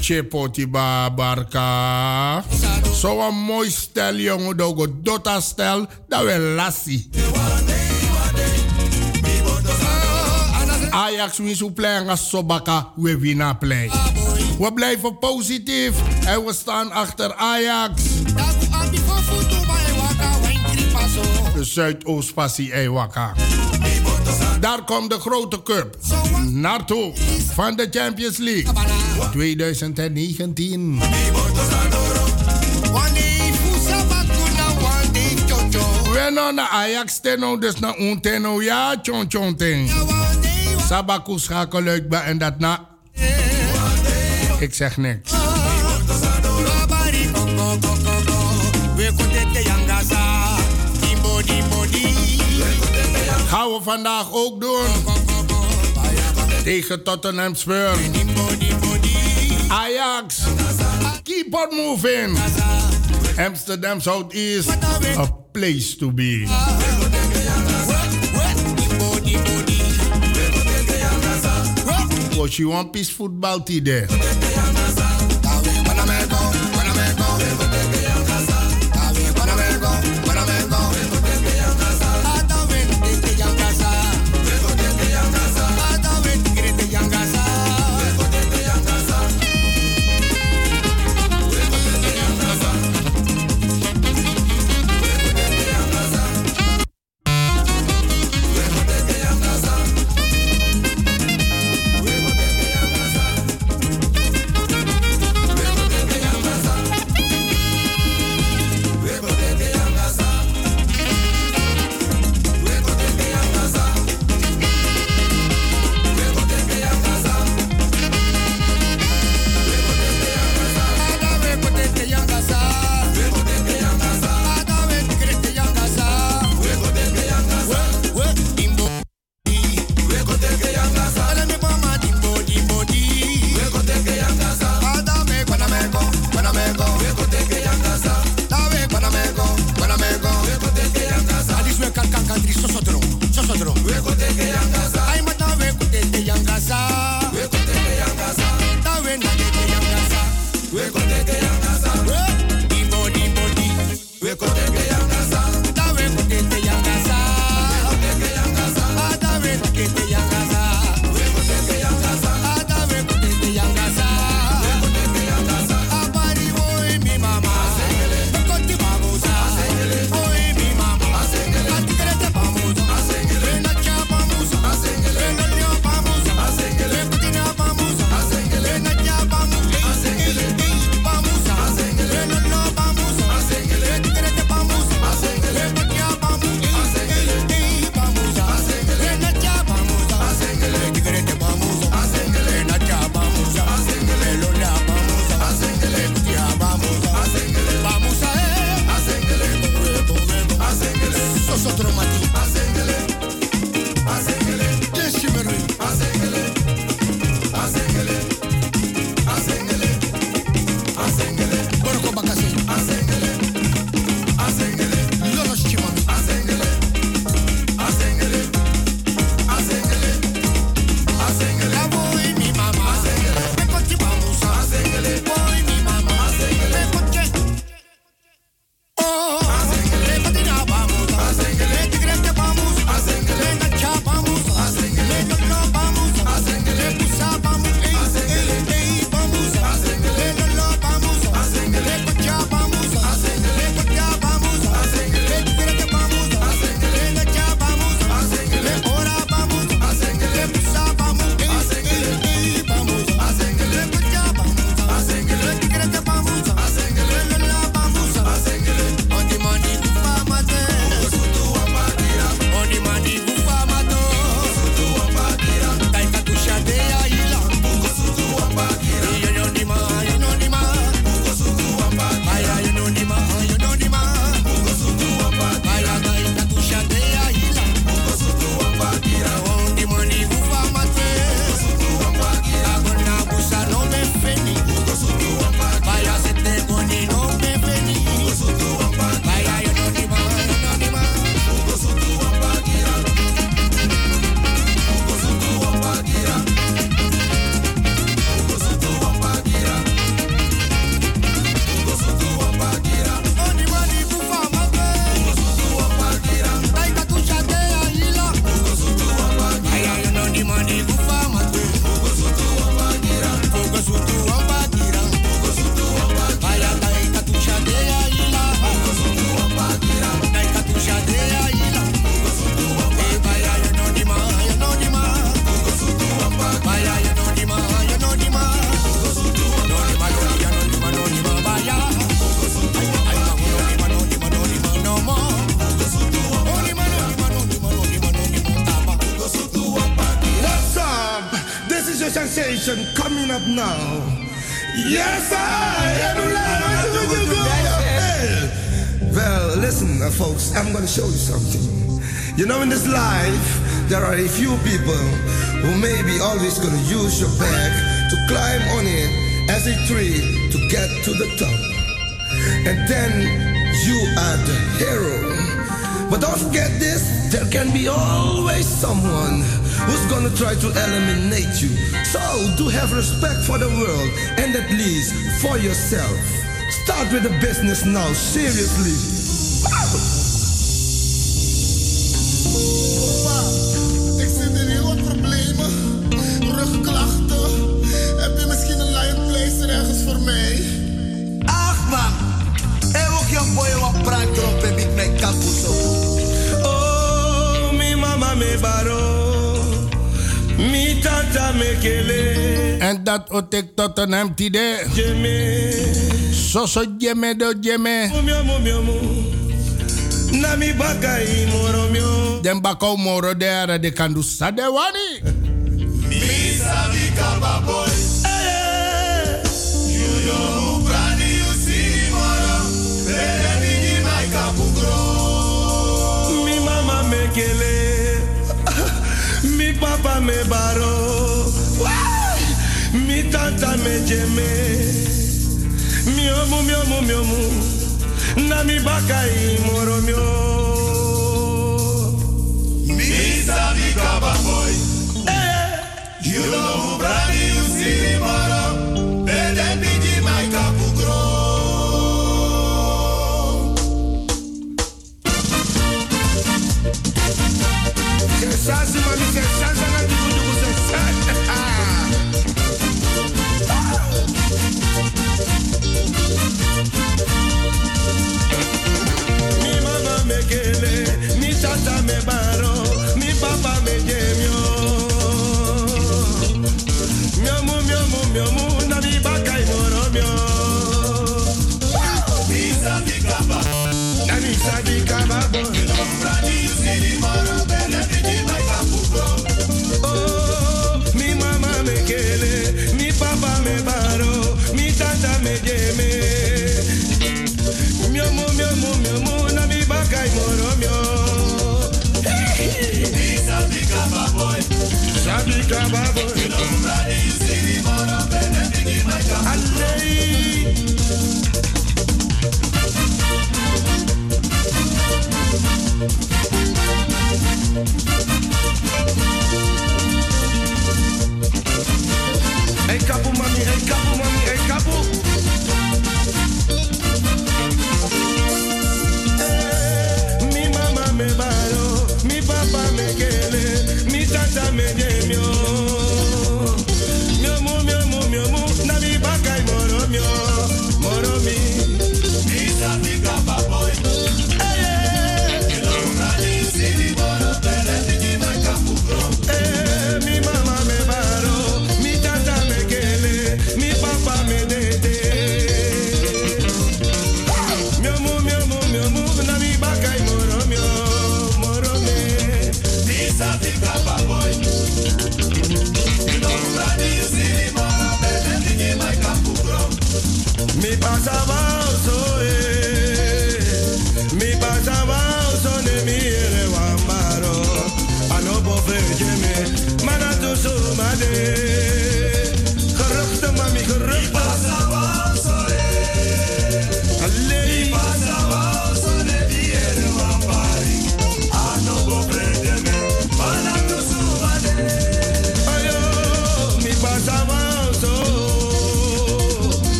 Chipotiba Barca. Zo'n mooi stel, jongen. Dogo Dota stel. Dat wel lassie. Ajax wint zo play als Sobaka. We winnen play. We blijven positief. En we staan achter Ajax. De Zuidoost-Passie Ewaka. Daar komt de grote cup. Naartoe. Van de Champions League. 2019. We naar Ajax teno, dus naar un teno. Ja, chon chon ting. Sabaku schakel uit en dat na. Ik zeg niks. Gaan we vandaag ook doen. Tegen Tottenham Spur. Ajax. Keep on moving. Amsterdam Southeast. A place to be. What you want peace football today? Three tree to get to the top. And then you are the hero. But don't forget this, there can be always someone who's gonna try to eliminate you. So do have respect for the world and at least for yourself. Start with the business now, seriously. me baro, mi tata me kele. En dat otek tot een empty tide. Jeme. Soso jeme do jeme. Mumio mumio mu. Moro mio. Den bakau moro de ara de kandu wani. pa me baro. Mi tanta me jeme. Miomu, miomu, miomu. Na mi baka i moro mio. Mi sabi kababoy. Eh, eh. You know who Alicabado.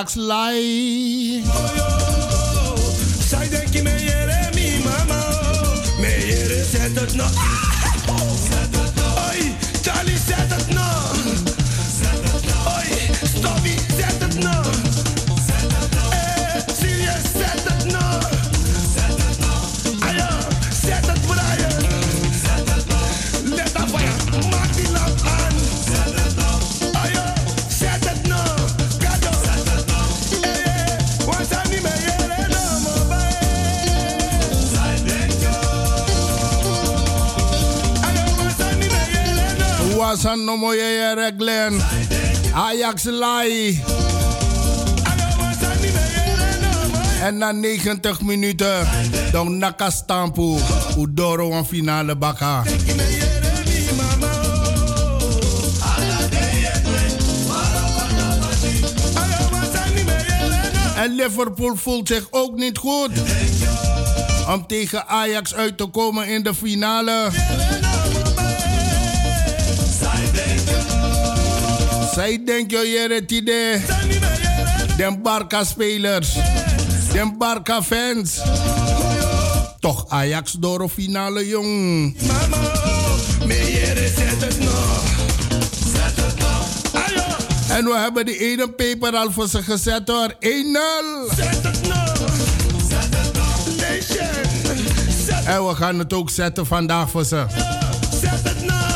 Jack's life. san no moye yere. Ajax Lai. En na 90 minuten, dan nakastampo, Udoro een finale bakka. En Liverpool voelt zich ook niet goed om tegen Ajax uit te komen in de finale. Zij denken jere idee, Den Barca spelers. Den Barca fans. Toch Ajax door de finale jong. En we hebben die ene paper al voor ze gezet hoor. 1-0. En we gaan het ook zetten vandaag voor ze. Zet het.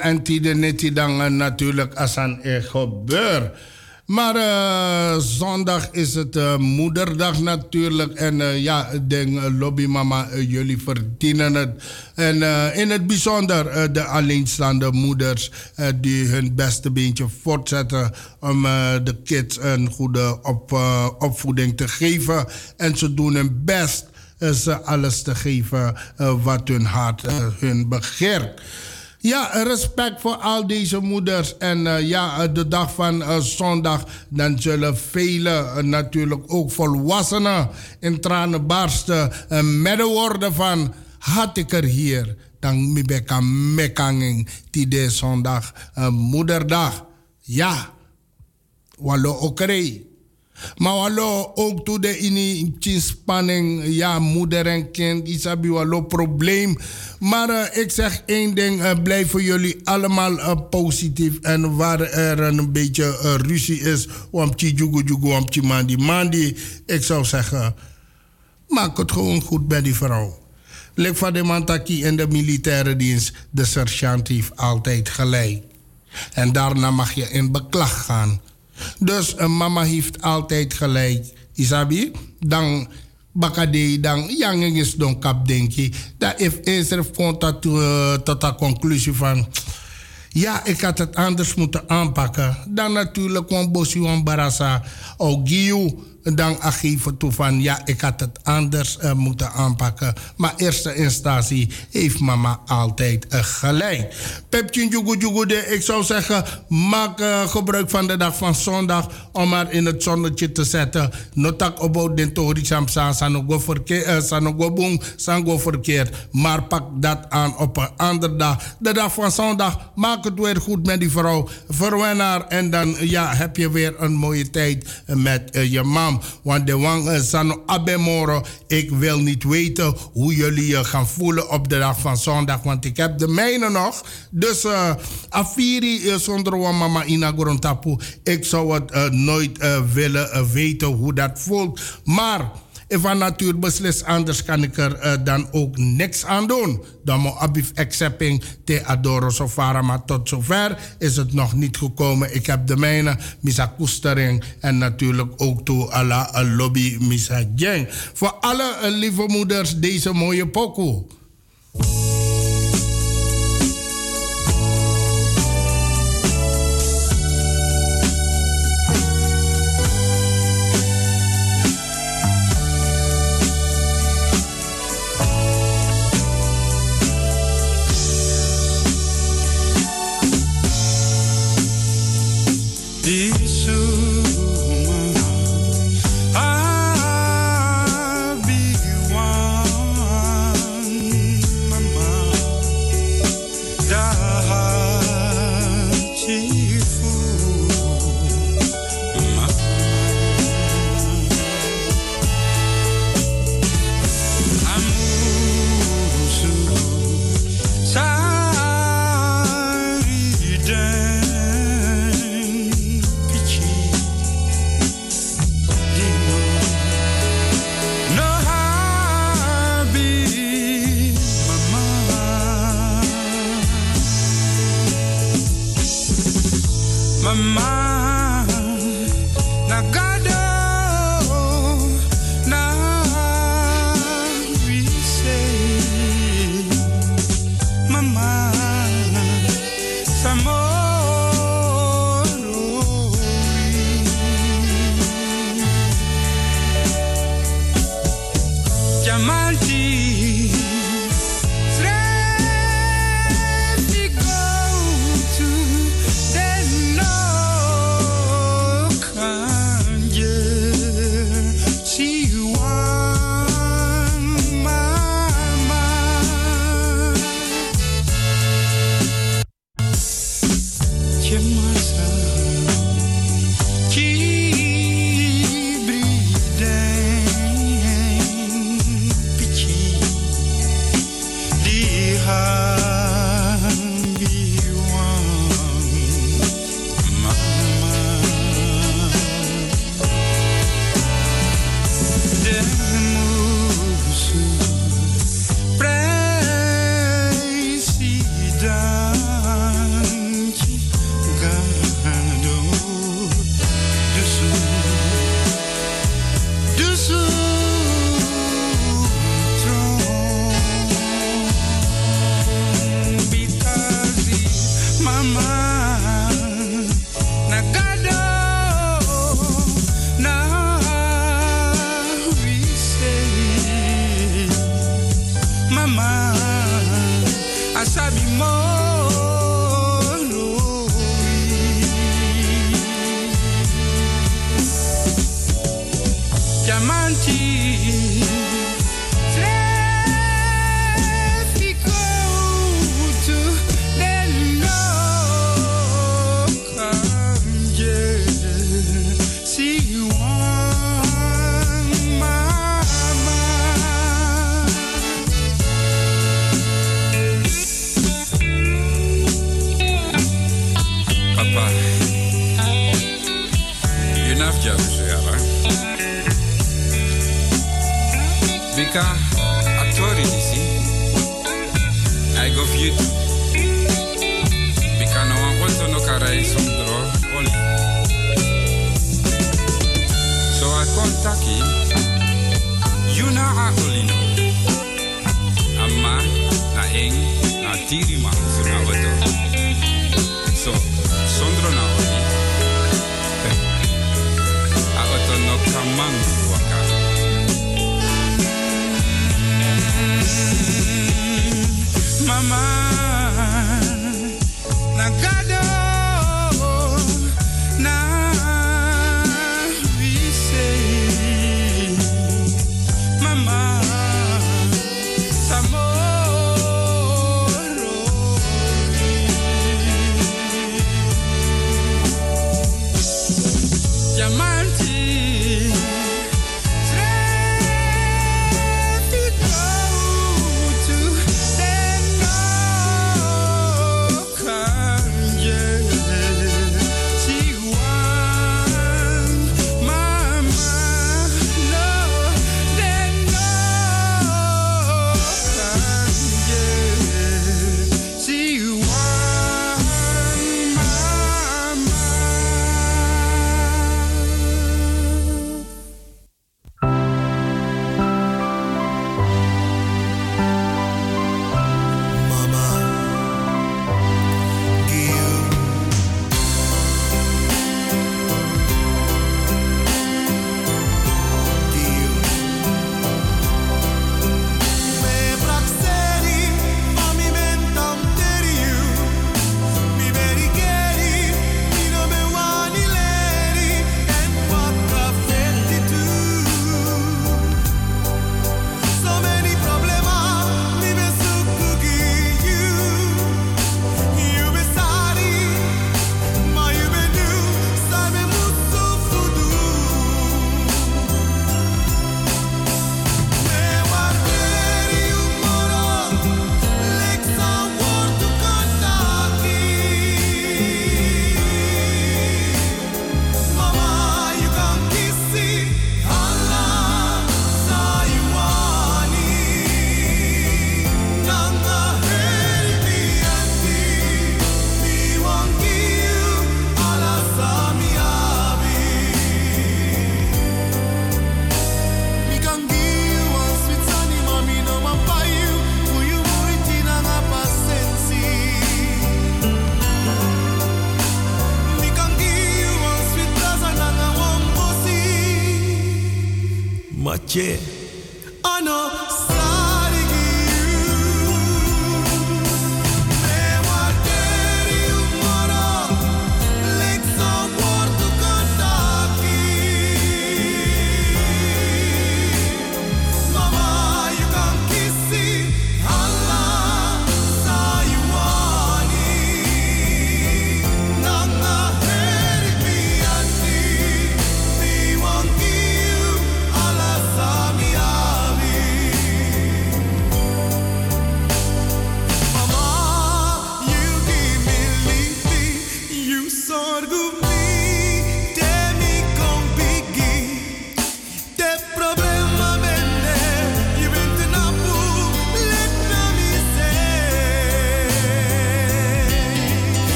en die niet dan natuurlijk als aan gebeurt. Maar uh, zondag is het uh, moederdag natuurlijk. En uh, ja, denk lobbymama, jullie verdienen het. En in het bijzonder de alleenstaande moeders die hun beste beentje voortzetten om de kids een goede op, opvoeding te geven. En ze doen hun best ze alles te geven wat hun hart hun begeert. Ja, respect voor al deze moeders. En eh, ja, eh, de dag van eh, zondag, dan zullen velen eh, natuurlijk ook volwassenen in tranen barsten. Uh, met de woorden van, had ik er hier, dan mi beka mekanging die de zondag, moederdag. Ja, wallo okrei. Maar ook toen de in spanning, ja, moeder en kind, isabi hallo probleem. Maar eh, ik zeg één ding, uh, blijven jullie allemaal uh, positief. En waar er een beetje ruzie is, wampchi jugu jugu, wampchi mandi mandi. Ik zou zeggen, maak het gewoon goed bij die vrouw. Lek van de Mantaki in de militaire dienst, de sergeant heeft altijd gelijk. En daarna mag je in beklag gaan. Dus een mama heeft altijd gelijk. Isabi, dan bakade, dan yang is don kap denki. Dat if Israël komt tot, uh, tot de conclusie van... Ja, ik had het anders moeten aanpakken. Dan natuurlijk kwam Bosi Barasa of Giu. Dan geven toe van ja, ik had het anders uh, moeten aanpakken. Maar eerste instantie heeft mama altijd uh, gelijk. Peptje ik zou zeggen, maak uh, gebruik van de dag van zondag om haar in het zonnetje te zetten. Notak obou den tori samsa sanogo. Maar pak dat aan op een andere dag. De dag van zondag, maak het weer goed met die vrouw. Verwen haar en dan ja, heb je weer een mooie tijd met je Want de wang sano abemoro. Ik wil niet weten hoe jullie je gaan voelen op de dag van zondag. Want ik heb de mijne nog. Dus uh, afiri zonder mama ina tapu. Ik zou het uh, nooit uh, willen weten hoe dat voelt. Maar van natuur beslist anders kan ik er uh, dan ook niks aan doen. Dan moet abif accepting te adoro sofara. Maar tot zover is het nog niet gekomen. Ik heb de mijne, misa koestering. En natuurlijk ook toe alla lobby misa. Voor alle uh, lieve moeders deze mooie pokoe. Diz mind. Now God.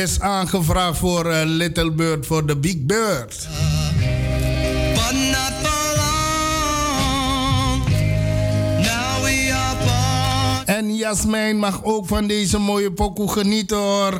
is aangevraagd voor eh, Little Bird, voor de Big Bird. En Jasmijn mag ook van deze mooie pokoe genieten hoor.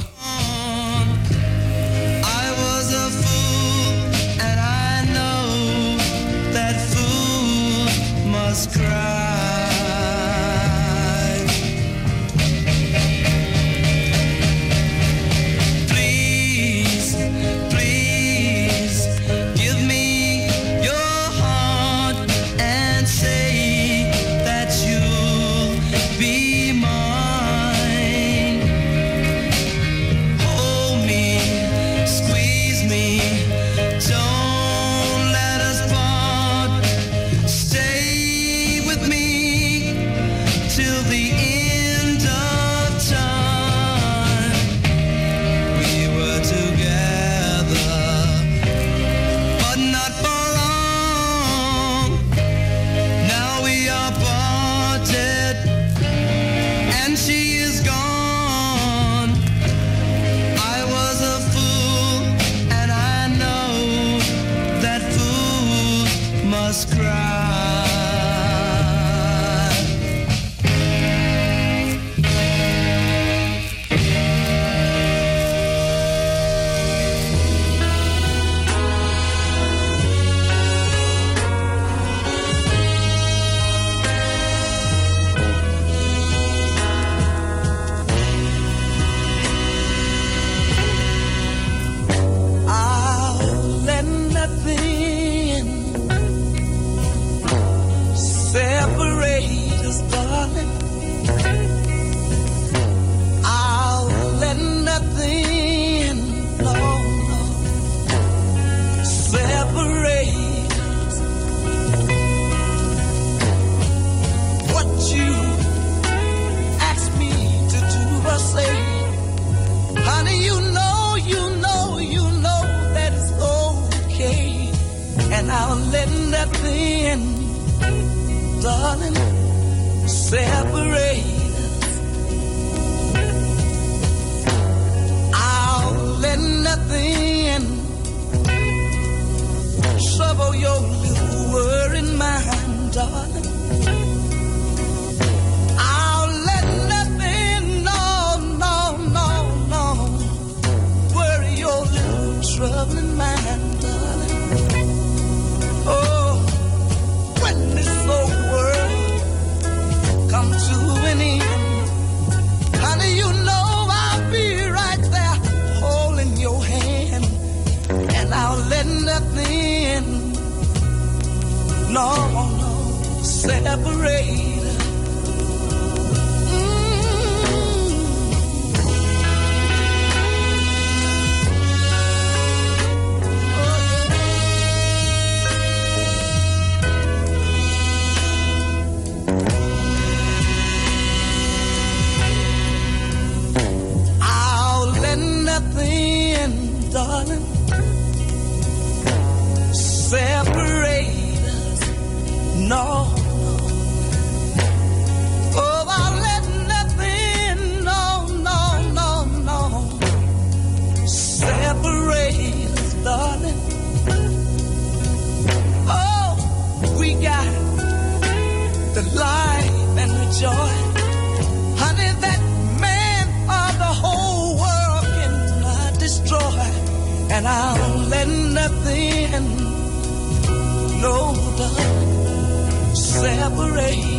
let nothing, darling, separate us. I'll let nothing trouble your little worried mind, darling. I'll let nothing, no, no, no, no, worry your little troubling mind. long separate. Oh, I let nothing, no, no, no, no, separate us, darling. Oh, we got the life and the joy. Honey, that man the whole world cannot destroy. And I'll let nothing, no, the separate.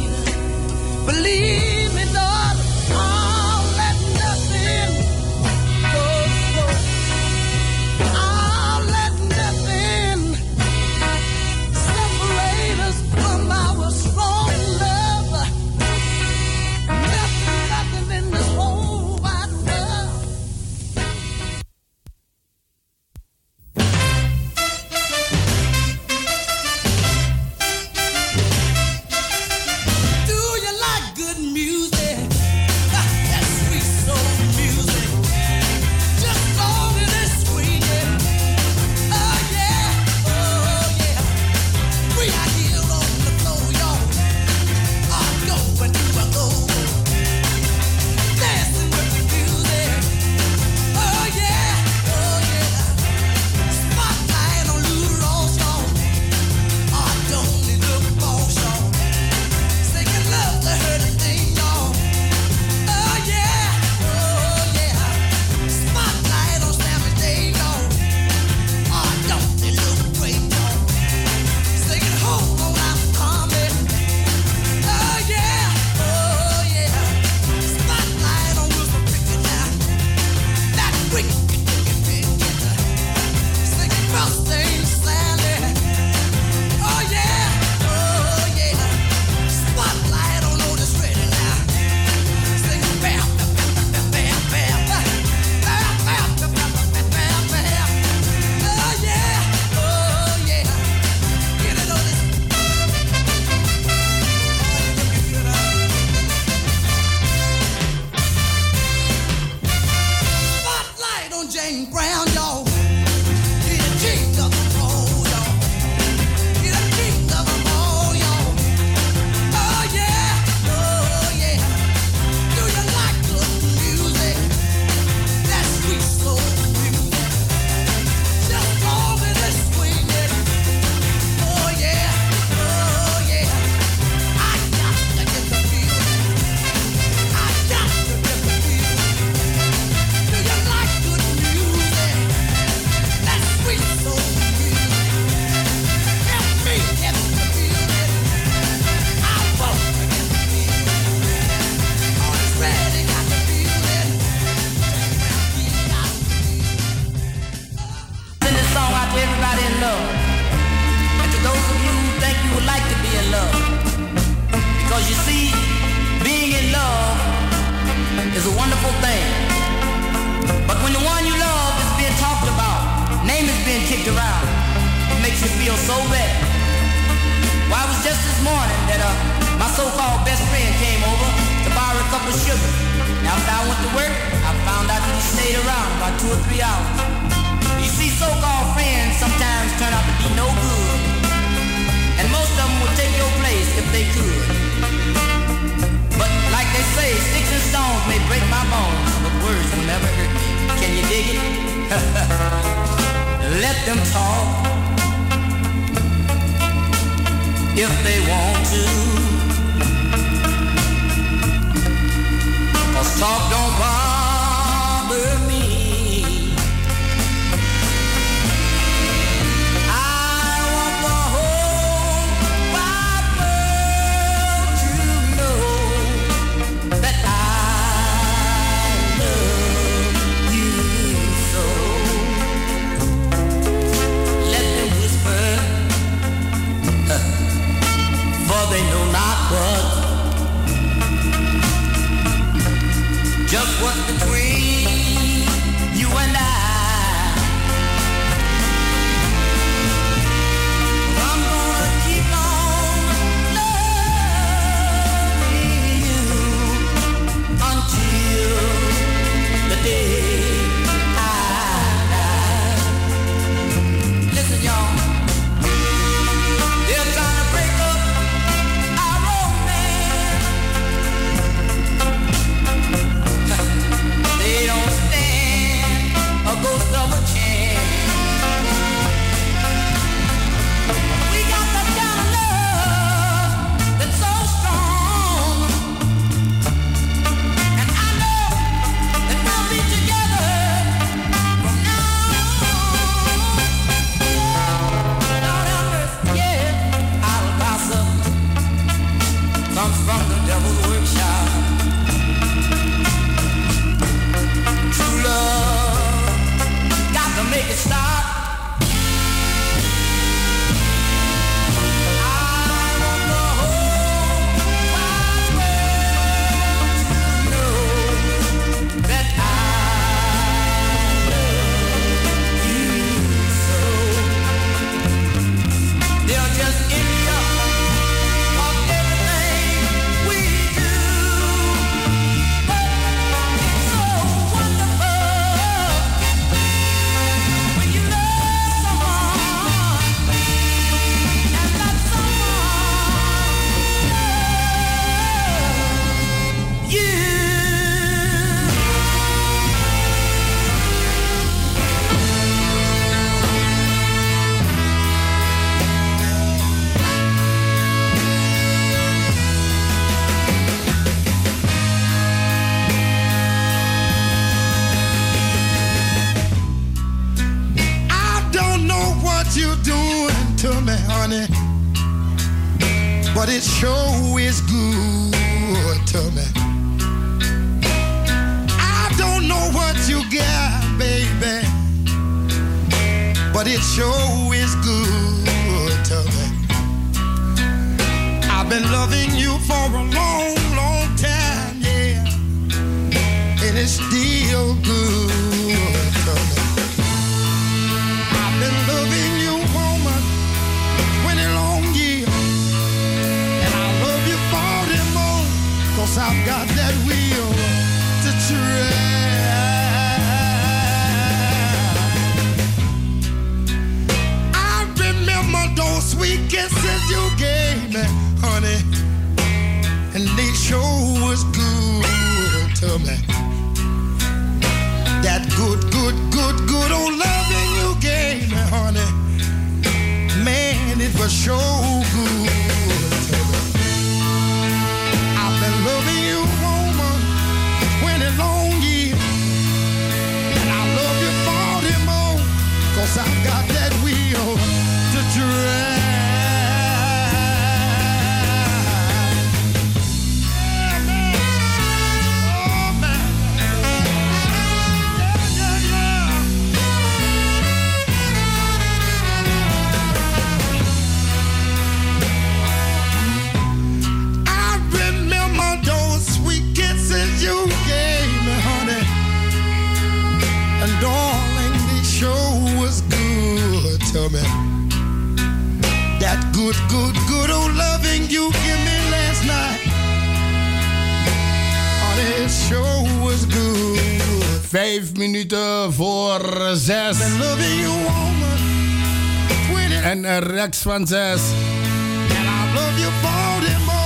Van zes.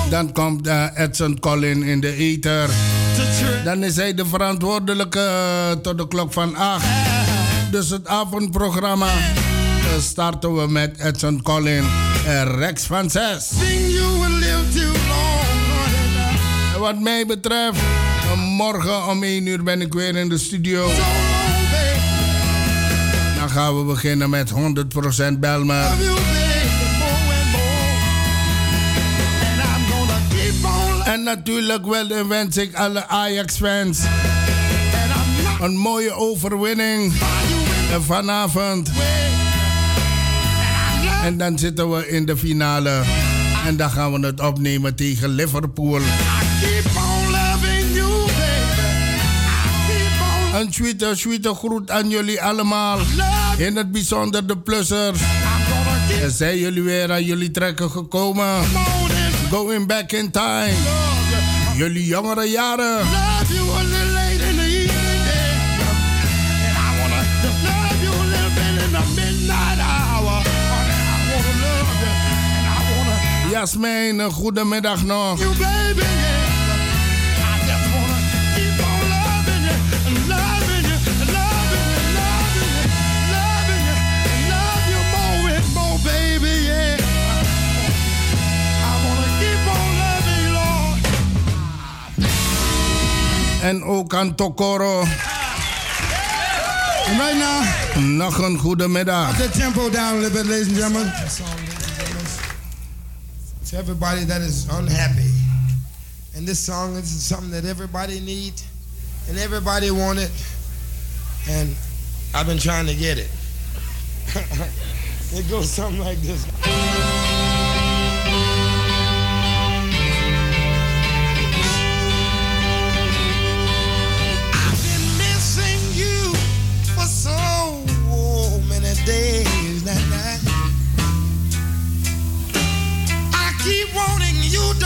Dan komt uh, Edson Collin in de ether. Dan is hij de verantwoordelijke eh, tot de klok van 8. Dus het avondprogramma uh, starten we met Edson Collin en Rex van 6. En wat mij betreft, morgen om 1 uur ben ik weer in de studio. Dan gaan we beginnen met 100% Belmer. Natuurlijk wel wens ik alle Ajax-fans een mooie overwinning vanavond. En dan zitten we in de finale. En dan gaan we het opnemen tegen Liverpool. Een sweete, sweete groet aan jullie allemaal. In het bijzonder de plussers. En zijn jullie weer aan jullie trekken gekomen. Going back in time. Jullie jongere jaren. Jasmijn, een goedemiddag nog. En ook aan Tokoro. Now, Nog een goede middag. the tempo down a little bit, ladies and gentlemen. To everybody that is unhappy. And this song is something that everybody needs and everybody want it. And I've been trying to get it. it goes something like this.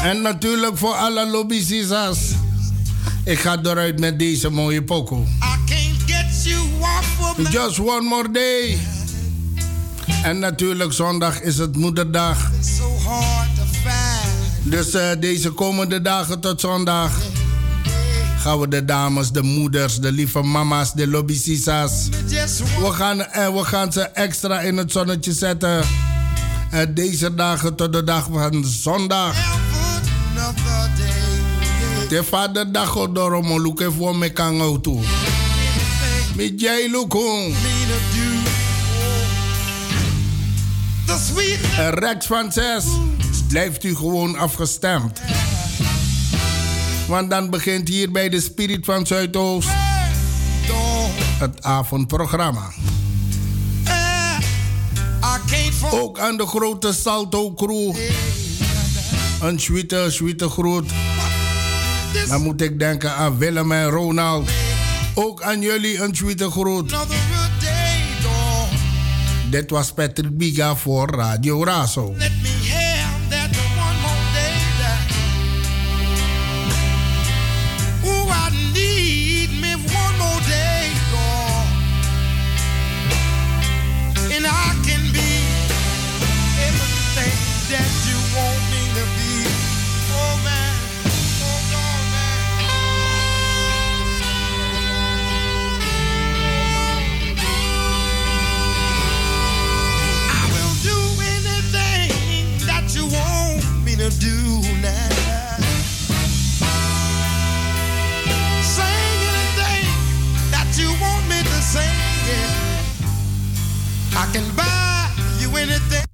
En natuurlijk voor alle lobbycisas. Ik ga eruit met deze mooie my Just one more day. En natuurlijk zondag is het moederdag. Dus eh, deze komende dagen tot zondag gaan we de dames, de moeders, de lieve mama's, de lobbycisas. Just We gaan, eh, we gaan ze extra in het zonnetje zetten. Eh, deze dagen tot de dag van zondag. Another day. De vaderdag odoro moluke voor me kan auto. The sweet En Rex 6 blijft u gewoon afgestemd. Want dan begint hier bij de Spirit van Zuidoost het avondprogramma. Ook aan de grote Salto crew. Een sweete, sweete groet. Dan moet ik denken aan Willem en Ronald. Ook aan jullie een sweete groet. Dit was Patrick Biga voor Radio Razo. Do now. Sing anything that you want me to sing. I can buy